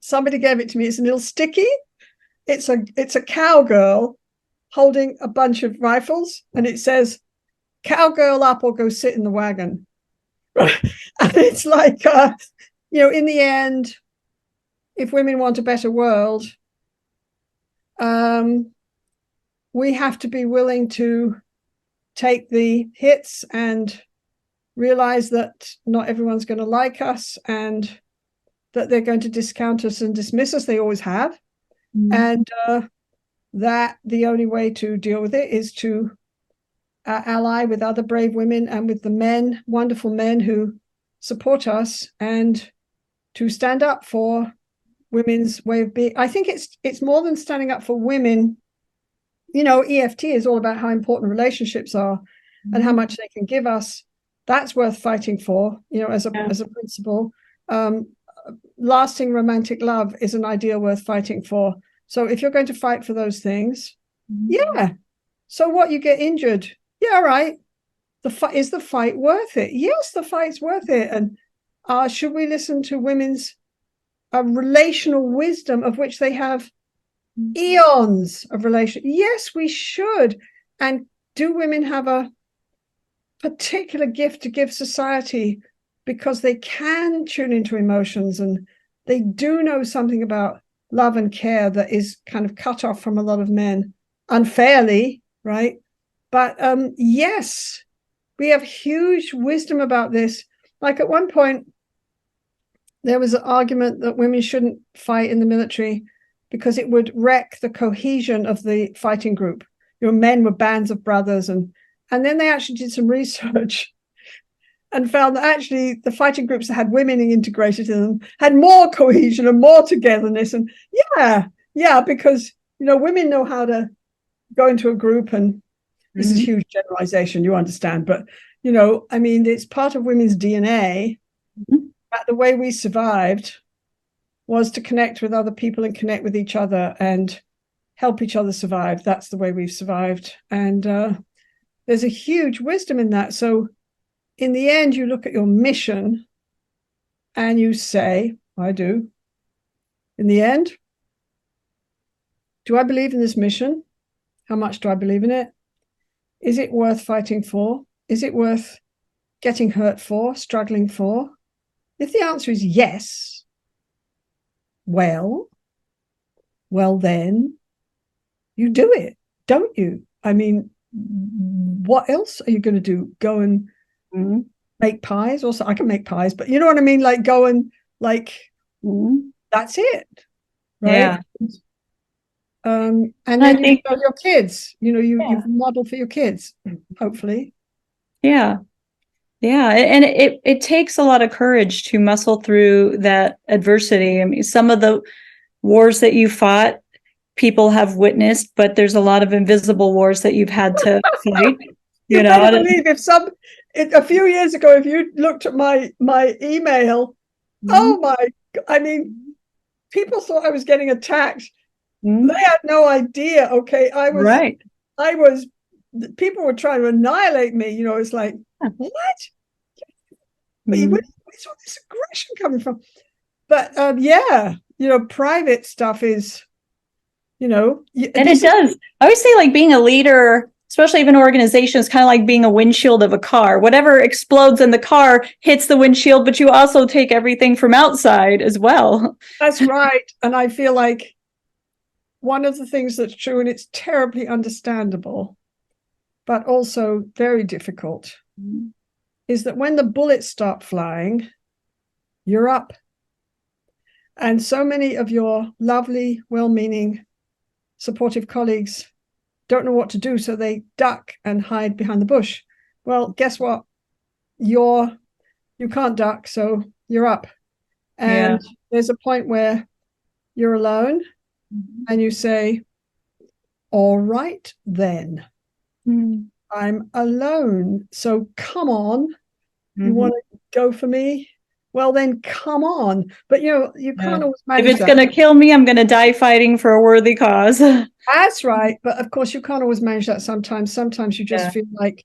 Somebody gave it to me. It's a little sticky. It's a it's a cowgirl holding a bunch of rifles, and it says, "Cowgirl up or go sit in the wagon." And it's like, uh, you know, in the end, if women want a better world, um, we have to be willing to take the hits and realize that not everyone's going to like us and that they're going to discount us and dismiss us. They always have. And uh, that the only way to deal with it is to uh, ally with other brave women and with the men, wonderful men who support us, and to stand up for women's way of being. I think it's it's more than standing up for women. You know, EFT is all about how important relationships are and how much they can give us. That's worth fighting for. You know, as a Yeah. as a principle. Um, lasting romantic love is an ideal worth fighting for. So if you're going to fight for those things, yeah. So what you get injured? Yeah, all right. The fight is the fight worth it? Yes, the fight's worth it. And uh, should we listen to women's uh, relational wisdom, of which they have eons of relation? Yes, we should. And do women have a particular gift to give society because they can tune into emotions and they do know something about love and care that is kind of cut off from a lot of men unfairly, right? But um, yes, we have huge wisdom about this. Like at one point, there was an argument that women shouldn't fight in the military because it would wreck the cohesion of the fighting group. Your men were bands of brothers, and and then they actually did some research and found that actually the fighting groups that had women integrated in them had more cohesion and more togetherness. And yeah, yeah, because you know women know how to go into a group, and this is Mhm. huge generalization, you understand, but you know, I mean, it's part of women's DNA Mhm. that the way we survived was to connect with other people and connect with each other and help each other survive. That's the way we've survived. And uh, there's a huge wisdom in that. So, in the end, you look at your mission and you say, I do, in the end, do I believe in this mission? How much do I believe in it? Is it worth fighting for? Is it worth getting hurt for, struggling for? If the answer is yes, well, well, then you do it, don't you? I mean, what else are you going to do? Go and Mhm. make pies? Also, I can make pies, but you know what I mean? Like, go and, like, Mhm. that's it. Right. Yeah. Um, and I then you think- show your kids, you know, you, Yeah. you've modeled for your kids, hopefully. Yeah. Yeah. And it, it takes a lot of courage to muscle through that adversity. I mean, some of the wars that you fought, people have witnessed, but there's a lot of invisible wars that you've had to fight. You, know, better believe if some it, a few years ago, if you looked at my my email, oh my, I mean, people thought I was getting attacked. Mhm. They had no idea. Okay, I was, right. I was. People were trying to annihilate me. You know, it's like Yeah. what? Mhm. where- where's all this aggression coming from? But um, yeah, you know, private stuff is, you know, And it does. I always say like being a leader, especially if an organization is kind of like being a windshield of a car. Whatever explodes in the car hits the windshield, but you also take everything from outside as well. That's right. And I feel like one of the things that's true, and it's terribly understandable, but also very difficult, is that when the bullets start flying, you're up. And so many of your lovely, well meaning, supportive colleagues don't know what to do. So they duck and hide behind the bush. Well, guess what? You're, you can't duck. So you're up. And there's a point where you're alone and you say, All right, then, Mhm. I'm alone. So come on. You Mhm. want to go for me? Well, then come on. But you know, you Yeah. can't always manage. If it's going to kill me, I'm going to die fighting for a worthy cause. That's right. But of course, you can't always manage that sometimes. Sometimes you just Yeah. feel like,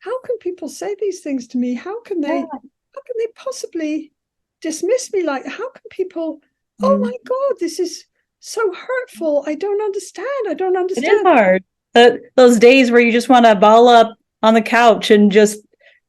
How can people say these things to me? How can they? Yeah. How can they possibly dismiss me like? How can people? Oh Mm. my God, this is so hurtful. I don't understand. I don't understand. is hard. Uh, those days where you just want to ball up on the couch and just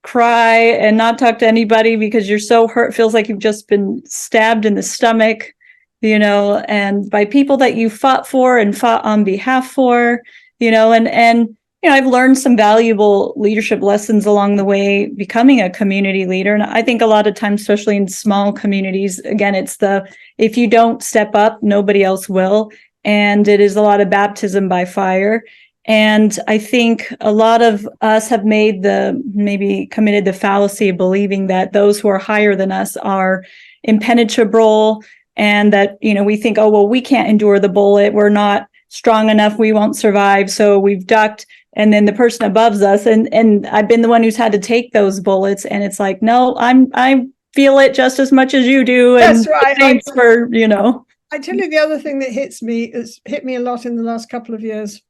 cry and not talk to anybody because you're so hurt, feels like you've just been stabbed in the stomach, you know, and by people that you fought for and fought on behalf for, you know, and and you know, I've learned some valuable leadership lessons along the way becoming a community leader. And I think a lot of times, especially in small communities, again, it's the if you don't step up, nobody else will. And it is a lot of baptism by fire. And I think a lot of us have made the maybe committed the fallacy of believing that those who are higher than us are impenetrable and that, you know, we think, oh, well, we can't endure the bullet. We're not strong enough. We won't survive. So we've ducked. And then the person above us, and and I've been the one who's had to take those bullets. And it's like, no, I'm I feel it just as much as you do. And That's right. I- thanks for, you know. I tell you the other thing that hits me is hit me a lot in the last couple of years.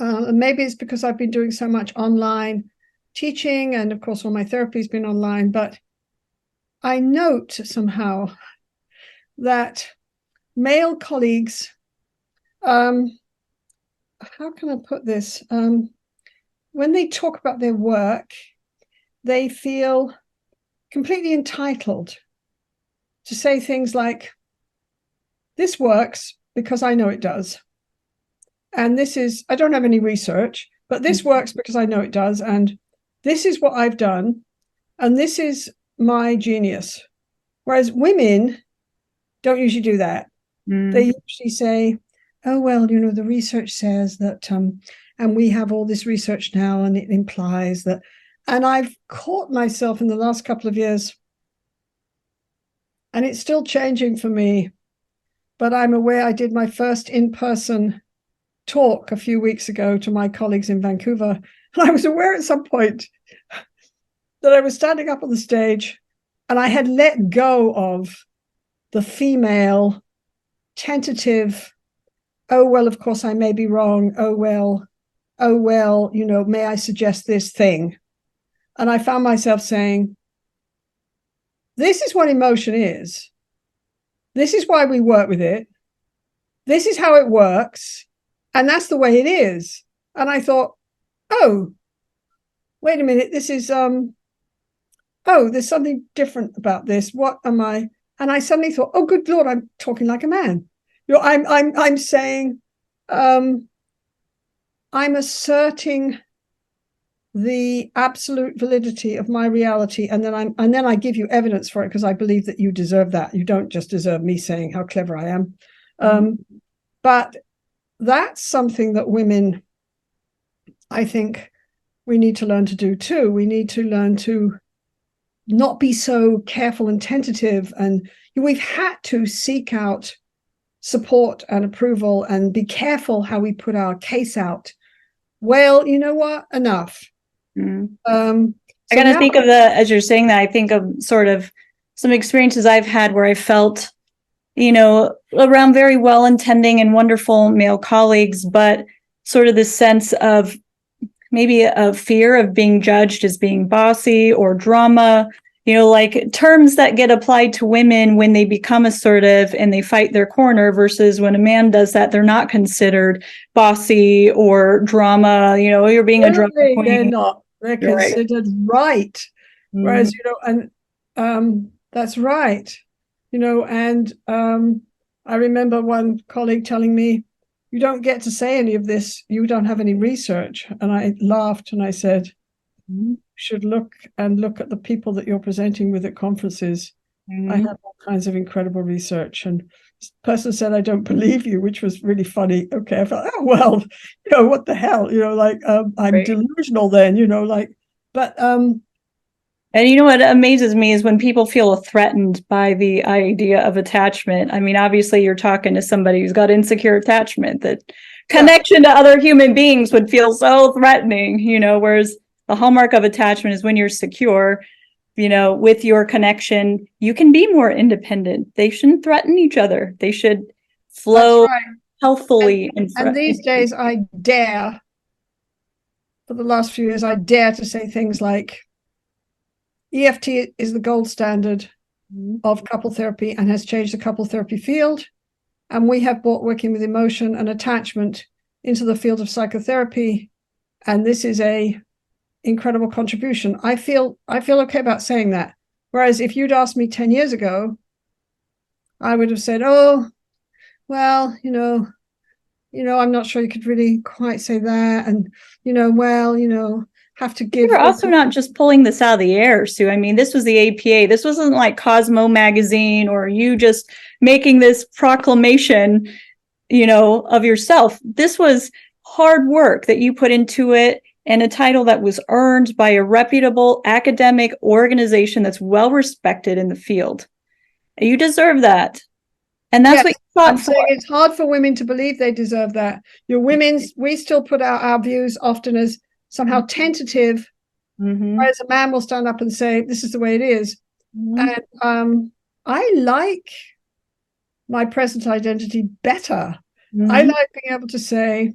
Uh, and maybe it's because I've been doing so much online teaching, and of course, all my therapy's been online. But I note somehow that male colleagues, um, how can I put this? Um, when they talk about their work, they feel completely entitled to say things like, this works because I know it does. And this is, I don't have any research, but this Mhm. works because I know it does. And this is what I've done. And this is my genius. Whereas women don't usually do that. They usually say, oh, well, you know, the research says that, um, and we have all this research now, and it implies that. And I've caught myself in the last couple of years, and it's still changing for me. But I'm aware I did my first in person talk a few weeks ago to my colleagues in Vancouver. And I was aware at some point that I was standing up on the stage and I had let go of the female tentative, oh, well, of course, I may be wrong. Oh, well, oh, well, you know, may I suggest this thing? And I found myself saying, this is what emotion is. This is why we work with it. this is how it works, and that's the way it is. And I thought, oh, wait a minute, this is um, oh, there's something different about this. What am I? And I suddenly thought, oh, good lord, I'm talking like a man. You know, I'm I'm I'm saying, um, I'm asserting the absolute validity of my reality and then i'm and then i give you evidence for it because i believe that you deserve that you don't just deserve me saying how clever i am um, but that's something that women i think we need to learn to do too. We need to learn to not be so careful and tentative. And we've had to seek out support and approval and be careful how we put our case out. Well you know what? Enough. Mm. um, I so gotta now- think of the, as you're saying that, I think of sort of some experiences I've had where I felt, you know, around very well intending and wonderful male colleagues, but sort of this sense of maybe a fear of being judged as being bossy or drama, you know, like terms that get applied to women when they become assertive and they fight their corner versus when a man does that, they're not considered bossy or drama, you know, you're being a drama Certainly they're queen. not they're You're right. considered right Mm-hmm. whereas you know and um that's right you know and um i remember one colleague telling me you don't get to say any of this you don't have any research and i laughed and i said Mhm. you should look and look at the people that you're presenting with at conferences i Mhm. have all kinds of incredible research and person said i don't believe you which was really funny okay i felt oh well you know what the hell you know like um, i'm Right. delusional then you know like but um And you know what amazes me is when people feel threatened by the idea of attachment. I mean, obviously, you're talking to somebody who's got insecure attachment, that connection to other human beings would feel so threatening, you know, whereas the hallmark of attachment is when you're secure, you know, with your connection, you can be more independent. They shouldn't threaten each other, they should flow right. healthfully and, and these days i dare for the last few years i dare to say things like eft is the gold standard mm-hmm. of couple therapy and has changed the couple therapy field. And we have brought working with emotion and attachment into the field of psychotherapy. And this is a incredible contribution. I feel i feel okay about saying that. Whereas if you'd asked me 10 years ago i would have said oh well you know you know i'm not sure you could really quite say that. And you know well you know have to give You're also not just pulling this out of the air, Sue. I mean, this was the APA. This wasn't like Cosmo magazine or you just making this proclamation, you know, of yourself. This was hard work that you put into it and a title that was earned by a reputable academic organization that's well respected in the field. You deserve that. And that's Yes, what you fought I'm for. saying it's hard for women to believe they deserve that. Your women's, we still put out our views often as somehow tentative, Mhm. whereas a man will stand up and say, "This is the way it is." Mhm. And um, I like my present identity better. I Mhm. like being able to say,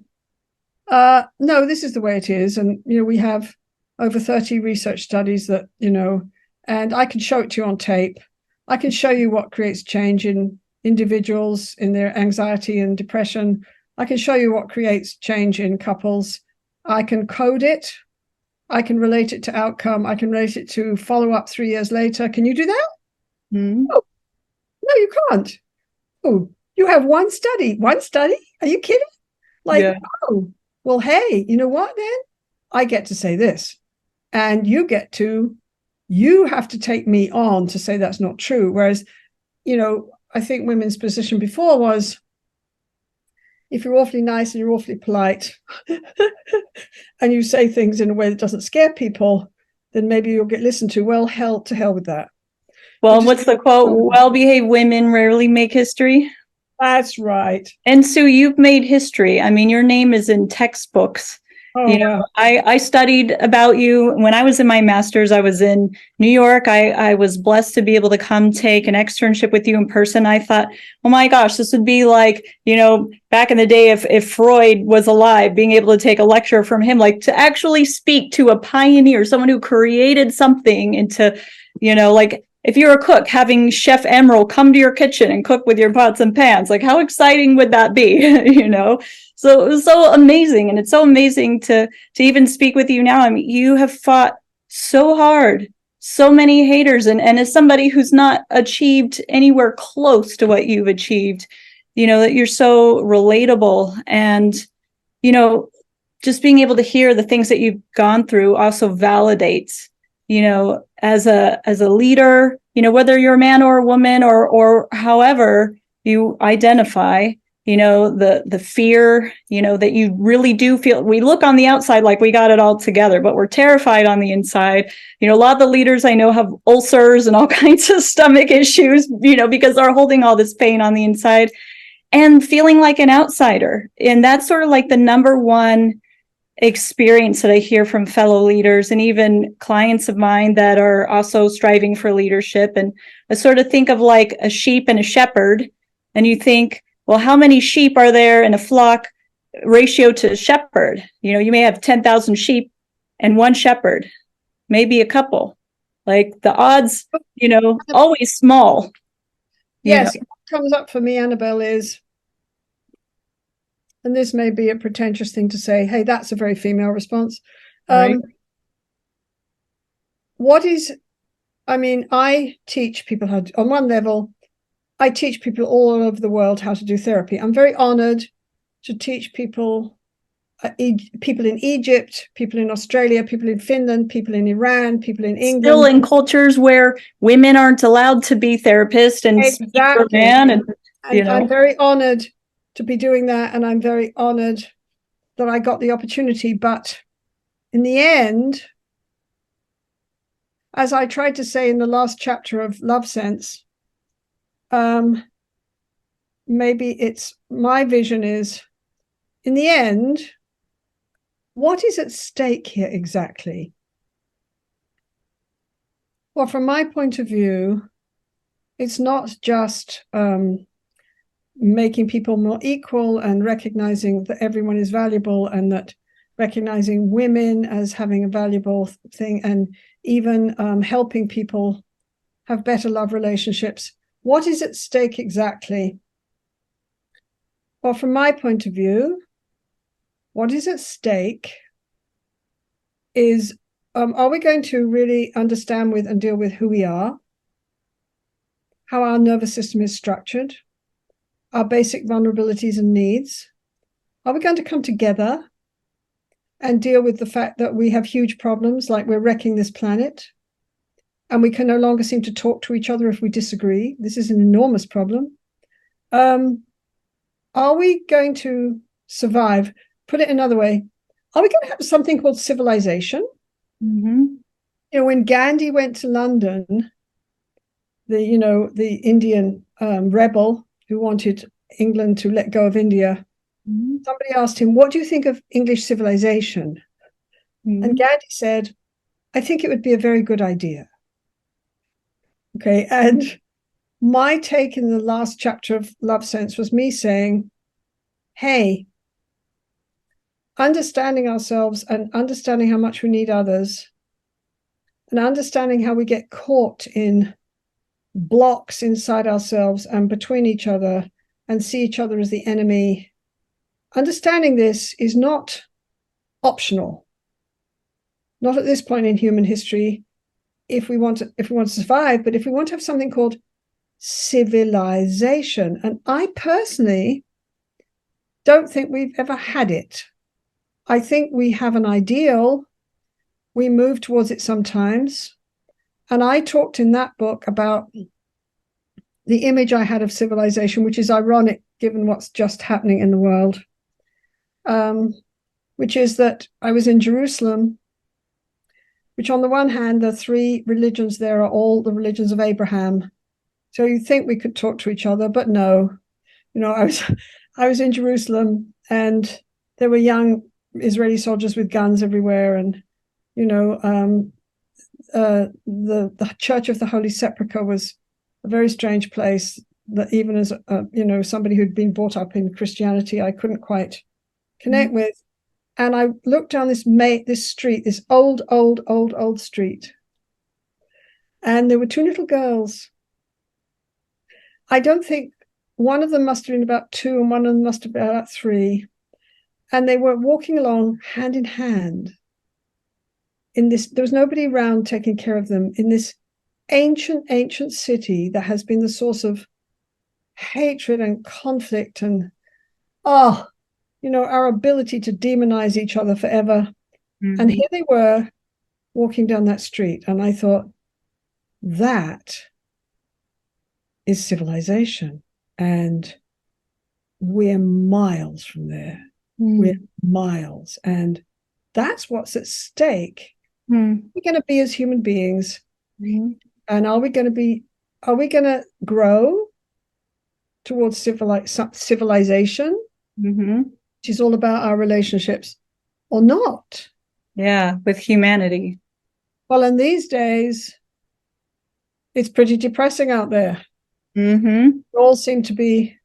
uh, "No, this is the way it is," and you know, we have over thirty research studies that you know, and I can show it to you on tape. I can show you what creates change in individuals in their anxiety and depression. I can show you what creates change in couples. I can code it. I can relate it to outcome. I can relate it to follow up three years later. Can you do that? Mhm. No, you can't. Oh, you have one study. One study? Are you kidding? Like, Yeah. oh, well, hey, you know what then? I get to say this. And you get to, you have to take me on to say that's not true. Whereas, you know, I think women's position before was if you're awfully nice and you're awfully polite and you say things in a way that doesn't scare people, then maybe you'll get listened to. Well, hell to hell with that. Well, what's the quote? Well behaved women rarely make history. That's right. And Sue, you've made history. I mean, your name is in textbooks. Oh, You know. I, I studied about you when I was in my master's. I was in New York. I, I was blessed to be able to come take an externship with you in person. I thought, oh my gosh, this would be like, you know, back in the day, if, if Freud was alive, being able to take a lecture from him, like to actually speak to a pioneer, someone who created something into, you know, like if you're a cook, having Chef Emeril come to your kitchen and cook with your pots and pans, like how exciting would that be? you know? So it was so amazing. And it's so amazing to to even speak with you now. I mean, you have fought so hard, so many haters, and, and as somebody who's not achieved anywhere close to what you've achieved, you know, that you're so relatable and you know, just being able to hear the things that you've gone through also validates you know as a as a leader you know whether you're a man or a woman or or however you identify you know the the fear you know that you really do feel we look on the outside like we got it all together but we're terrified on the inside. You know a lot of the leaders i know have ulcers and all kinds of stomach issues you know because they're holding all this pain on the inside and feeling like an outsider. And that's sort of like the number one experience that I hear from fellow leaders and even clients of mine that are also striving for leadership. And I sort of think of like a sheep and a shepherd. And you think, well, how many sheep are there in a flock ratio to shepherd? You know, you may have 10,000 sheep and one shepherd, maybe a couple. Like the odds, you know, always small. Yes, what comes up for me, Annabelle, is and this may be a pretentious thing to say, hey, that's a very female response. Um, right. What is, I mean, I teach people how to, on one level, I teach people all over the world how to do therapy. I'm very honored to teach people, uh, e- people in Egypt, people in Australia, people in Finland, people in Iran, people in England. Still in cultures where women aren't allowed to be therapists and exactly. man and, you know. I'm very honored to be doing that. And I'm very honored that I got the opportunity. But in the end, as I tried to say in the last chapter of Love Sense, um, maybe it's my vision is in the end, what is at stake here exactly? Well, from my point of view, it's not just um, making people more equal and recognizing that everyone is valuable and that recognizing women as having a valuable thing and even um, helping people have better love relationships. What is at stake exactly? Well, from my point of view, what is at stake is um, are we going to really understand with and deal with who we are, how our nervous system is structured, our basic vulnerabilities and needs? Are we going to come together and deal with the fact that we have huge problems, like we're wrecking this planet, and we can no longer seem to talk to each other if we disagree? This is an enormous problem. Um, are we going to survive? Put it another way, are we going to have something called civilization? Mm-hmm. You know, when Gandhi went to London, the you know the Indian um, rebel who wanted England to let go of India, mm-hmm. somebody asked him, What do you think of English civilization? Mm-hmm. And Gandhi said, I think it would be a very good idea. Okay. And my take in the last chapter of Love Sense was me saying, Hey, understanding ourselves and understanding how much we need others and understanding how we get caught in blocks inside ourselves and between each other and see each other as the enemy. Understanding this is not optional. Not at this point in human history, if we want to, if we want to survive, but if we want to have something called civilization. And I personally don't think we've ever had it. I think we have an ideal. We move towards it sometimes. And I talked in that book about the image I had of civilization, which is ironic given what's just happening in the world, um, which is that I was in Jerusalem, which on the one hand, the three religions there are all the religions of Abraham. So you think we could talk to each other, but no. You know, I was I was in Jerusalem and there were young Israeli soldiers with guns everywhere, and you know, um, uh, the the Church of the Holy Sepulchre was a very strange place that even as a, you know somebody who'd been brought up in Christianity, I couldn't quite connect mm-hmm. with. And I looked down this ma- this street, this old, old, old, old street, and there were two little girls. I don't think one of them must have been about two and one of them must have been about three. And they were walking along hand in hand in this, there was nobody around taking care of them in this ancient, ancient city that has been the source of hatred and conflict and, oh, you know, our ability to demonize each other forever. Mm-hmm. And here they were walking down that street. And I thought, that is civilization. And we're miles from there. Mm. We're miles. And that's what's at stake Mm. We're going to be as human beings, mm-hmm. and are we going to be? Are we going to grow towards civili- civilization, mm-hmm. which is all about our relationships, or not? Yeah, with humanity. Well, in these days, it's pretty depressing out there. Mm-hmm. We all seem to be.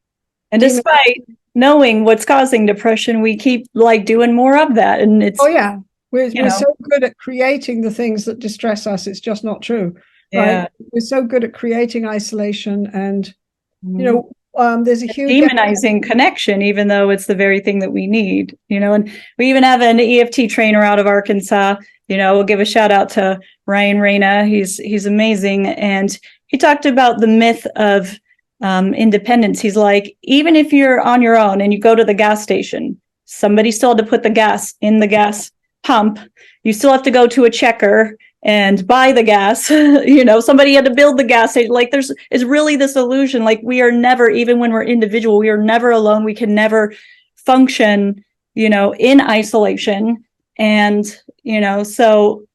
And despite knowing what's causing depression, we keep like doing more of that, and it's. Oh yeah, we're, we're so good at creating the things that distress us. It's just not true. Yeah. Right? We're so good at creating isolation and, you know, um, there's a huge demonizing connection, even though it's the very thing that we need, you know. And we even have an EFT trainer out of Arkansas. You know, we'll give a shout out to Ryan Reyna. He's he's amazing, and he talked about the myth of um, independence. He's like, even if you're on your own and you go to the gas station, somebody still had to put the gas in the gas pump. You still have to go to a checker and buy the gas. you know, somebody had to build the gas station. Like there's is really this illusion. Like we are never, even when we're individual, we are never alone. We can never function, you know, in isolation. And, you know, so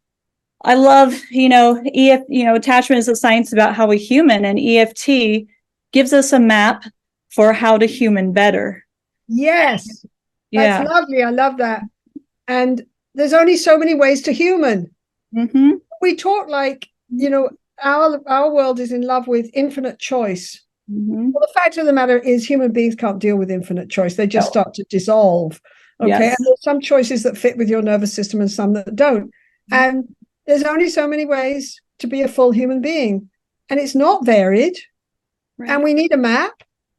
I love, you know, EF, you know, attachment is a science about how we human and EFT gives us a map for how to human better. Yes. Yeah. That's lovely. I love that. And there's only so many ways to human. Mm-hmm. We talk like, you know, our our world is in love with infinite choice. Mm-hmm. Well, the fact of the matter is, human beings can't deal with infinite choice. They just no. start to dissolve. Okay, yes. and there's some choices that fit with your nervous system and some that don't. Mm-hmm. And there's only so many ways to be a full human being, and it's not varied. Right. And we need a map,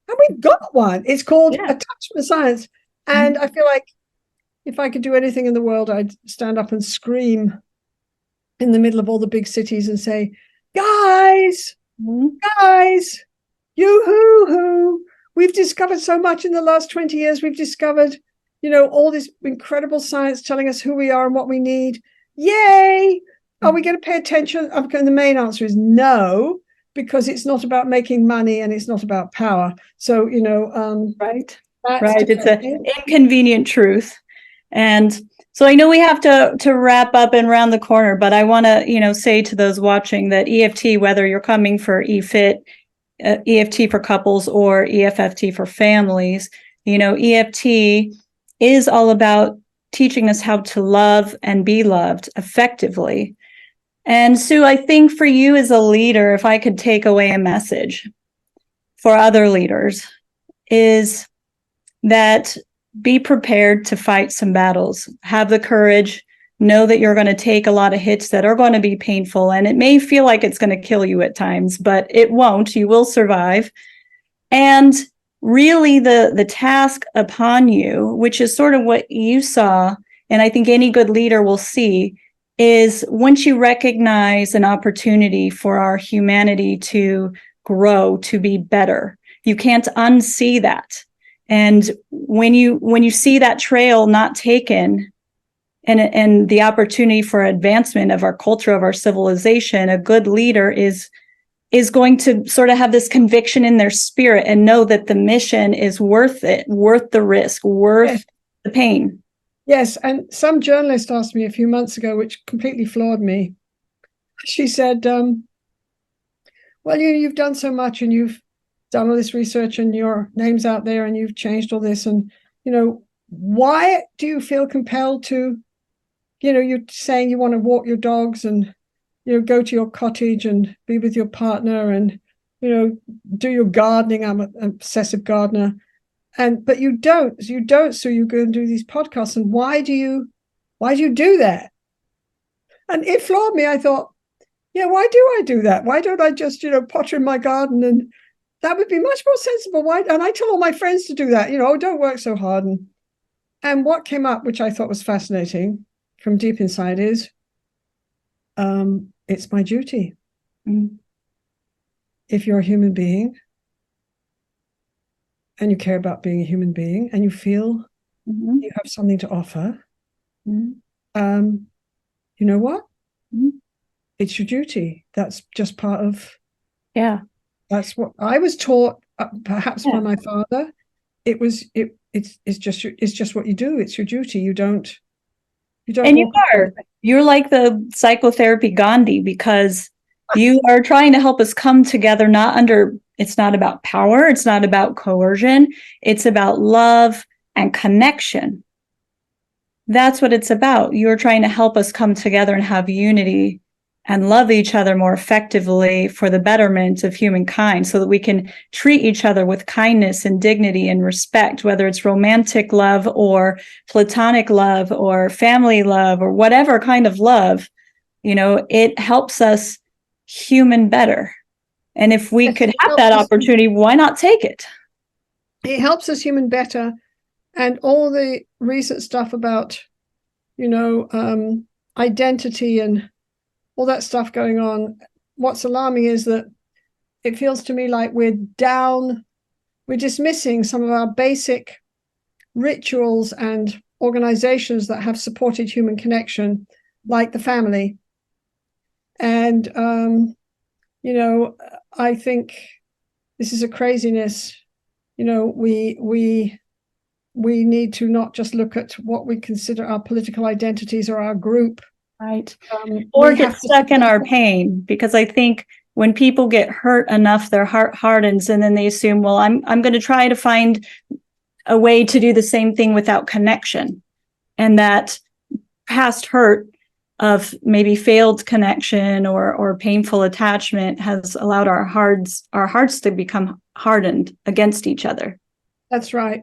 and we've got one. It's called yeah. attachment science. And mm-hmm. I feel like if I could do anything in the world, I'd stand up and scream in the middle of all the big cities and say, guys, mm-hmm. guys, you hoo hoo. We've discovered so much in the last 20 years. We've discovered, you know, all this incredible science telling us who we are and what we need. Yay! Are we going to pay attention? And the main answer is no, because it's not about making money and it's not about power. So, you know, um, right. Right. It's an inconvenient truth. And so I know we have to to wrap up and round the corner, but I want to, you know, say to those watching that EFT, whether you're coming for EFIT, uh, EFT for couples or EFFT for families, you know, EFT is all about teaching us how to love and be loved effectively. And Sue, I think for you as a leader, if I could take away a message for other leaders, is that be prepared to fight some battles. Have the courage. Know that you're going to take a lot of hits that are going to be painful. And it may feel like it's going to kill you at times, but it won't. You will survive. And really the the task upon you, which is sort of what you saw, and I think any good leader will see, is once you recognize an opportunity for our humanity to grow, to be better, you can't unsee that and when you when you see that trail not taken and and the opportunity for advancement of our culture of our civilization a good leader is is going to sort of have this conviction in their spirit and know that the mission is worth it worth the risk worth yes. the pain yes and some journalist asked me a few months ago which completely floored me she said um, well you you've done so much and you've done all this research and your name's out there and you've changed all this and you know why do you feel compelled to you know you're saying you want to walk your dogs and you know go to your cottage and be with your partner and you know do your gardening? I'm an obsessive gardener. And but you don't you don't so you go and do these podcasts and why do you why do you do that? And it floored me. I thought yeah, why do I do that? Why don't I just, you know, potter in my garden and that would be much more sensible. Why? And I tell all my friends to do that, you know, oh, don't work so hard. And, and what came up, which I thought was fascinating from deep inside is um, it's my duty. Mm. If you're a human being and you care about being a human being and you feel Mhm. you have something to offer, Mhm. um, you know what? Mhm. It's your duty. That's just part of Yeah. That's what I was taught, uh, perhaps Yeah. by my father. It was it. It's it's just it's just what you do. It's your duty. You don't. You don't. And you are. away. You're like the psychotherapy Gandhi because you are trying to help us come together, not under, it's not about power, it's not about coercion, it's about love and connection. That's what it's about. You're trying to help us come together and have unity and love each other more effectively for the betterment of humankind so that we can treat each other with kindness and dignity and respect, whether it's romantic love or platonic love or family love or whatever kind of love. You know, it helps us human better. And if we could have that opportunity, why not take it? it helps us human better and all the recent stuff about you know um identity and all that stuff going on. What's alarming is that it feels to me like we're down we're dismissing some of our basic rituals and organizations that have supported human connection like the family. And um you know i think this is a craziness. You know we we we need to not just look at what we consider our political identities or our group Right. um, Or get stuck in our pain because I think when people get hurt enough, their heart hardens and then they assume, well, I'm I'm going to try to find a way to do the same thing without connection. And that past hurt of maybe failed connection or or painful attachment has allowed our hearts our hearts to become hardened against each other. that's right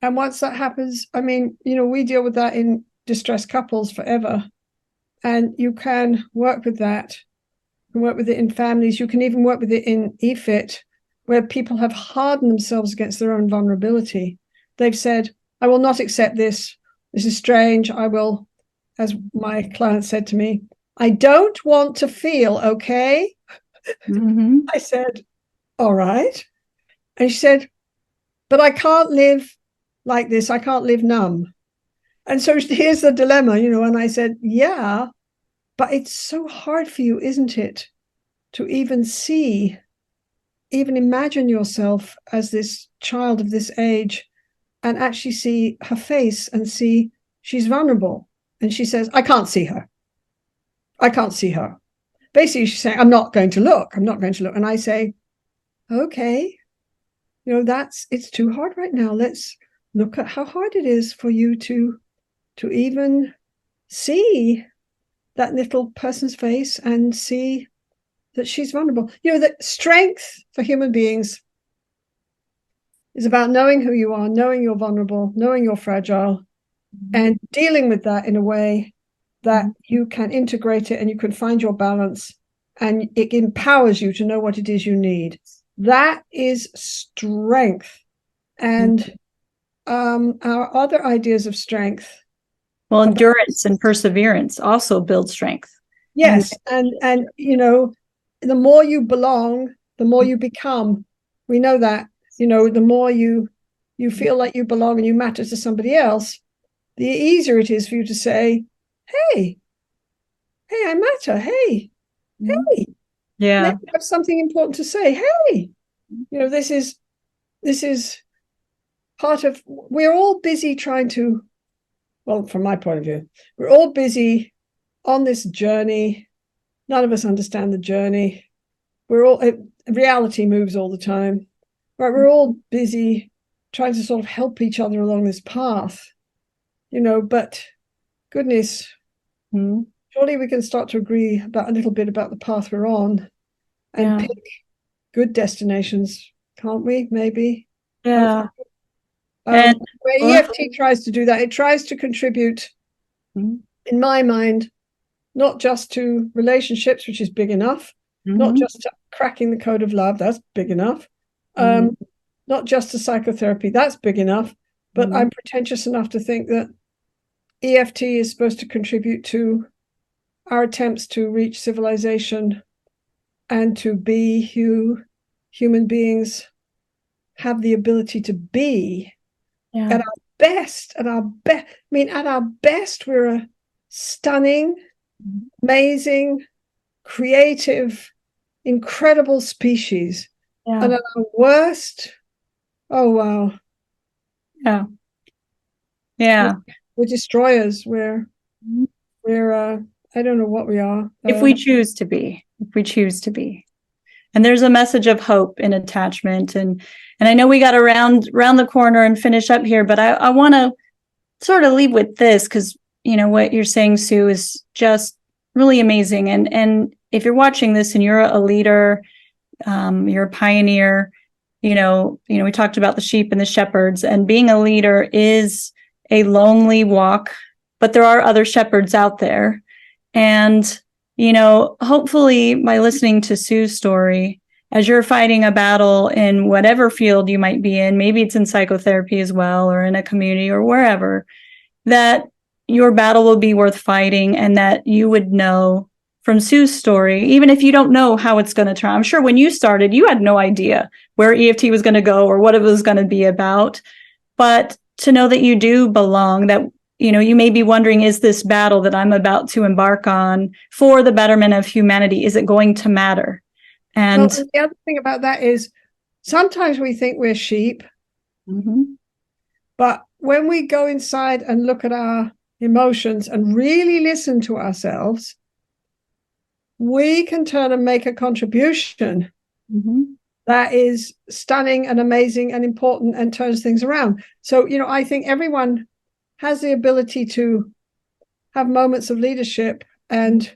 and once that happens i mean you know we deal with that in distressed couples forever and you can work with that you can work with it in families you can even work with it in efit where people have hardened themselves against their own vulnerability they've said i will not accept this this is strange i will as my client said to me i don't want to feel okay Mhm. I said, All right. And she said, But I can't live like this. I can't live numb. And so here's the dilemma, you know. And I said, Yeah, but it's so hard for you, isn't it, to even see, even imagine yourself as this child of this age and actually see her face and see she's vulnerable. And she says, I can't see her. I can't see her basically she's saying i'm not going to look i'm not going to look and i say okay you know that's it's too hard right now let's look at how hard it is for you to to even see that little person's face and see that she's vulnerable. You know that strength for human beings is about knowing who you are knowing you're vulnerable knowing you're fragile mm-hmm. and dealing with that in a way that mm-hmm. you can integrate it and you can find your balance and it empowers you to know what it is you need. That is strength. And mm-hmm. um, our other ideas of strength Well, endurance and perseverance also build strength. yes and and you know the more you belong the more you become we know that you know the more you you feel like you belong and you matter to somebody else the easier it is for you to say hey hey i matter hey mm-hmm. hey Yeah. I have something important to say. Hey, you know, this is this is part of we're all busy trying to well, from my point of view, we're all busy on this journey. None of us understand the journey. We're all it, reality moves all the time. Right, we're all busy trying to sort of help each other along this path. You know, but goodness, Mhm. surely we can start to agree about a little bit about the path we're on and Yeah. pick good destinations, can't we? Maybe. Yeah. Um, And- where EFT tries to do that, it tries to contribute, Mhm. in my mind, not just to relationships, which is big enough, not Mhm. just to cracking the code of love, that's big enough, Mhm. um, not just to psychotherapy, that's big enough. But Mhm. I'm pretentious enough to think that EFT is supposed to contribute to our attempts to reach civilization and to be who human beings have the ability to be Yeah. at our best at our best i mean at our best we're a stunning amazing creative incredible species Yeah. and at our worst oh wow Yeah. Yeah. we're destroyers we're we're uh i don't know what we are If Uh, we choose to be, if we choose to be. And there's a message of hope in attachment. And and I know we got around round the corner and finish up here, but I, I want to sort of leave with this because you know what you're saying, Sue, is just really amazing. And and if you're watching this and you're a leader, um, you're a pioneer, you know, you know, we talked about the sheep and the shepherds, and being a leader is a lonely walk, but there are other shepherds out there. And, you know, hopefully by listening to Sue's story, as you're fighting a battle in whatever field you might be in, maybe it's in psychotherapy as well, or in a community or wherever, that your battle will be worth fighting and that you would know from Sue's story, even if you don't know how it's going to turn. I'm sure when you started, you had no idea where EFT was going to go or what it was going to be about. But to know that you do belong, that you know, you may be wondering, is this battle that I'm about to embark on for the betterment of humanity, is it going to matter? And well, the other thing about that is sometimes we think we're sheep Mhm. But when we go inside and look at our emotions and really listen to ourselves, we can turn and make a contribution Mhm. that is stunning and amazing and important and turns things around. So, you know, I think everyone has the ability to have moments of leadership, and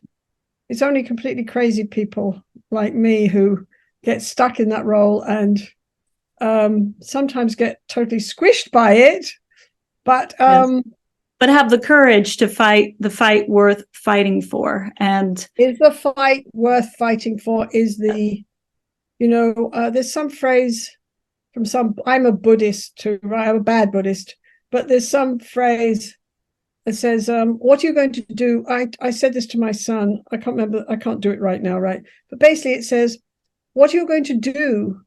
it's only completely crazy people like me who get stuck in that role and um, sometimes get totally squished by it. But Yes. um, but have the courage to fight the fight worth fighting for. And is the fight worth fighting for? Is the, you know, uh, there's some phrase from some, I'm a Buddhist too, right? I'm a bad Buddhist, but there's some phrase that says, um, what are you going to do? I, I said this to my son. I can't remember, I can't do it right now, right? But basically it says, what are you going to do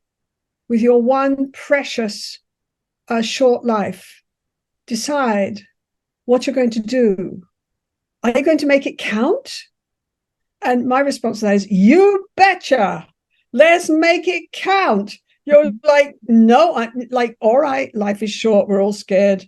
with your one precious uh, short life? Decide what you're going to do. Are you going to make it count? And my response to that is, you betcha. Let's make it count. You're like, no, I like, all right, life is short. We're all scared.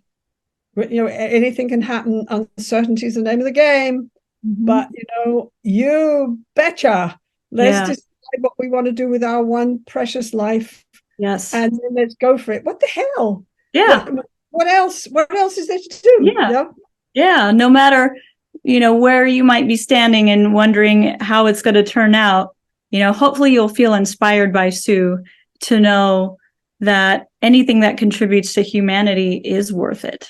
But, you know, anything can happen. Uncertainty is the name of the game. Mm-hmm. But, you know, you betcha. Let's Yeah. decide what we want to do with our one precious life yes, and then let's go for it. What the hell? yeah. What, what else? What else is there to do? Yeah. You know? Yeah, no matter, you know, where you might be standing and wondering how it's going to turn out, you know, hopefully you'll feel inspired by Sue to know that anything that contributes to humanity is worth it,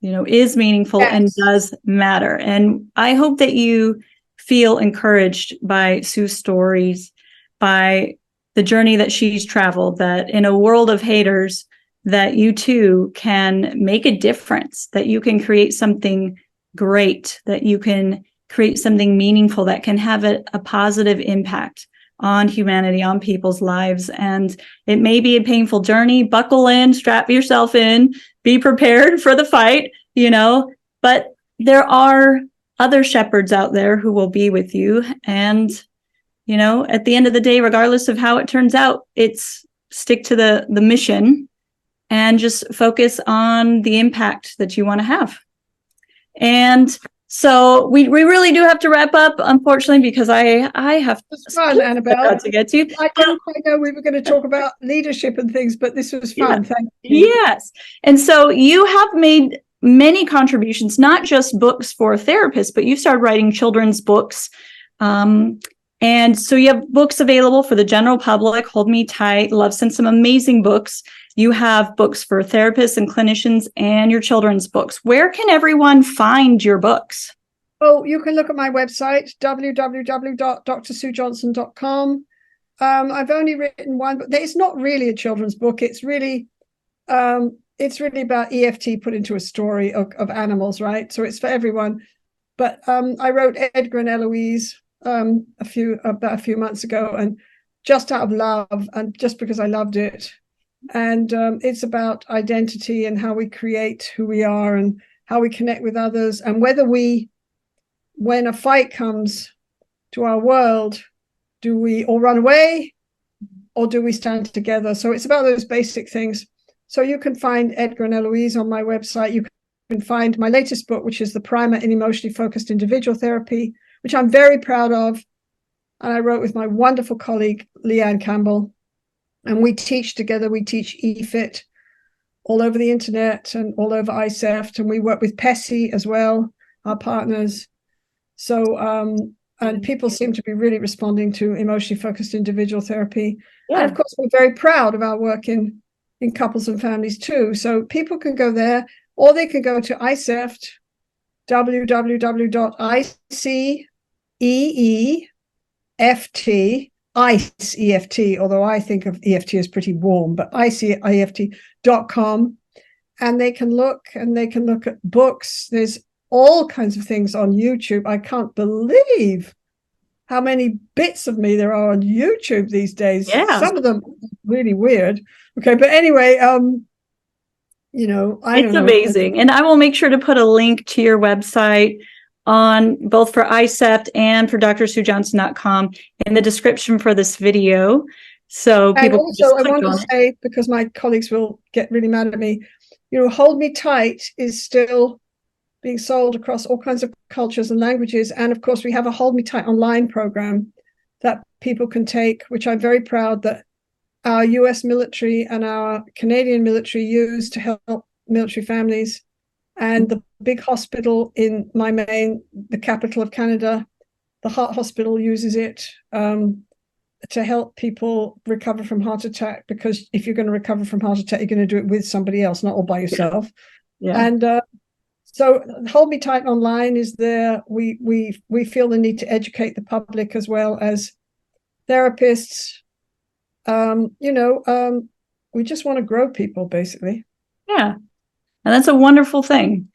you know, is meaningful and does matter. And I hope that you feel encouraged by Sue's stories, by the journey that she's traveled, that in a world of haters, that you too can make a difference, that you can create something great, that you can create something meaningful that can have a, a positive impact on humanity, on people's lives. And it may be a painful journey. Buckle in, strap yourself in, be prepared for the fight, you know, but there are other shepherds out there who will be with you. And, you know, at the end of the day, regardless of how it turns out, it's stick to the the mission and just focus on the impact that you want to have. And so we, we really do have to wrap up, unfortunately, because I I have fun, Annabelle. to get to. I didn't quite know we were going to talk about leadership and things, but this was fun. Thank you. Yes. And so you have made many contributions, not just books for therapists, but you started writing children's books. Um, and so you have books available for the general public. Hold Me Tight, Love Sense some amazing books. You have books for therapists and clinicians and your children's books. Where can everyone find your books? Oh, you can look at my website, www.drsuejohnson.com. Um, I've only written one, but it's not really a children's book. It's really, um, it's really about EFT put into a story of, of animals, right? So it's for everyone. But um, I wrote Edgar and Eloise um, a few about a few months ago, and just out of love, and just because I loved it, and um, it's about identity and how we create who we are and how we connect with others, and whether we, when a fight comes to our world, do we all run away or do we stand together? So it's about those basic things. So you can find Edgar and Eloise on my website. You can find my latest book, which is The Primer in Emotionally Focused Individual Therapy, which I'm very proud of. And I wrote with my wonderful colleague, Leanne Campbell. And we teach together, we teach EFIT all over the internet and all over ICEEFT. And we work with PESI as well, our partners. So um, and people seem to be really responding to emotionally focused individual therapy. Yeah. And of course, we're very proud of our work in in couples and families too. So people can go there, or they can go to ICEEFT, www.iceeft, ICE EFT, although I think of EFT as pretty warm, but iceeft.com. And they can look and they can look at books. There's all kinds of things on YouTube. I can't believe how many bits of me there are on YouTube these days. Yeah. Some of them really weird. Okay, but anyway, um, you know, I it's amazing. And I will make sure to put a link to your website on both for ICEEFT and for drsuejohnson.com in the description for this video. So people and also I want to say, because my colleagues will get really mad at me, you know, hold me tight is still being sold across all kinds of cultures and languages. And of course, we have a Hold Me Tight online program that people can take, which I'm very proud that our US military and our Canadian military use to help military families. And the big hospital in my main, the capital of Canada, the Heart Hospital uses it um, to help people recover from heart attack. Because if you're going to recover from heart attack, you're going to do it with somebody else, not all by yourself. Yeah. And uh, so Hold Me Tight Online is there. We we we feel the need to educate the public as well as therapists. Um, you know, um, we just want to grow people basically. Yeah. And that's a wonderful thing.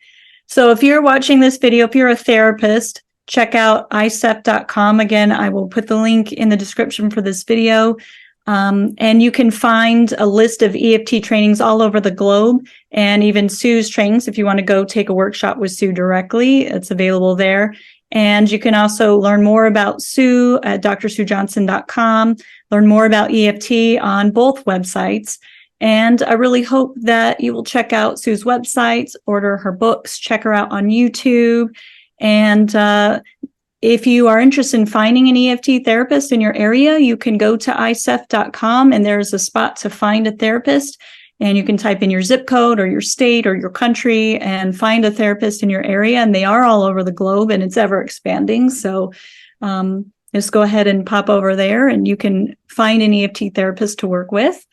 So if you're watching this video, if you're a therapist, check out iceeft.com. Again, I will put the link in the description for this video. Um, and you can find a list of EFT trainings all over the globe and even Sue's trainings. If you want to go take a workshop with Sue directly, it's available there. And you can also learn more about Sue at drsuejohnson.com, learn more about EFT on both websites. And I really hope that you will check out Sue's websites, order her books, check her out on YouTube, and uh, if you are interested in finding an EFT therapist in your area, you can go to iceeft.com and there's a spot to find a therapist. And you can type in your zip code or your state or your country and find a therapist in your area. And they are all over the globe and it's ever expanding. So um, just go ahead and pop over there and you can find an EFT therapist to work with.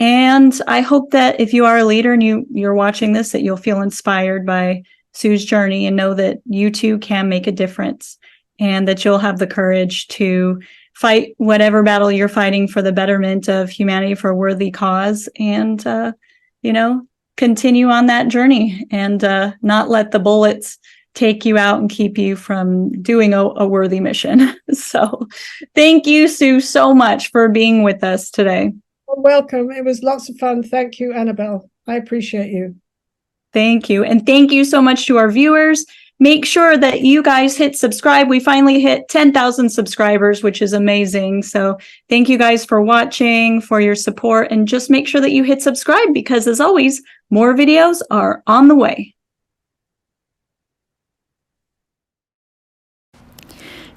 And I hope that if you are a leader and you you're watching this, that you'll feel inspired by Sue's journey and know that you too can make a difference and that you'll have the courage to fight whatever battle you're fighting for the betterment of humanity for a worthy cause and uh, you know continue on that journey and uh, not let the bullets take you out and keep you from doing a, a worthy mission. So thank you sue so much for being with us today welcome. It was lots of fun. Thank you annabelle. I appreciate you. Thank you. And thank you so much to our viewers. Make sure that you guys hit subscribe. We finally hit 10,000 subscribers, which is amazing. So thank you guys for watching, for your support, and just make sure that you hit subscribe because as always, more videos are on the way.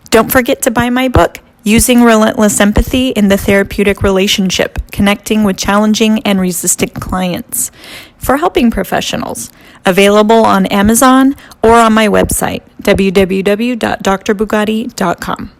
Don't forget to buy my book, Using Relentless Empathy in the Therapeutic Relationship, Connecting with Challenging and Resistant Clients for Helping Professionals available on Amazon or on my website, www.drbugatti.com.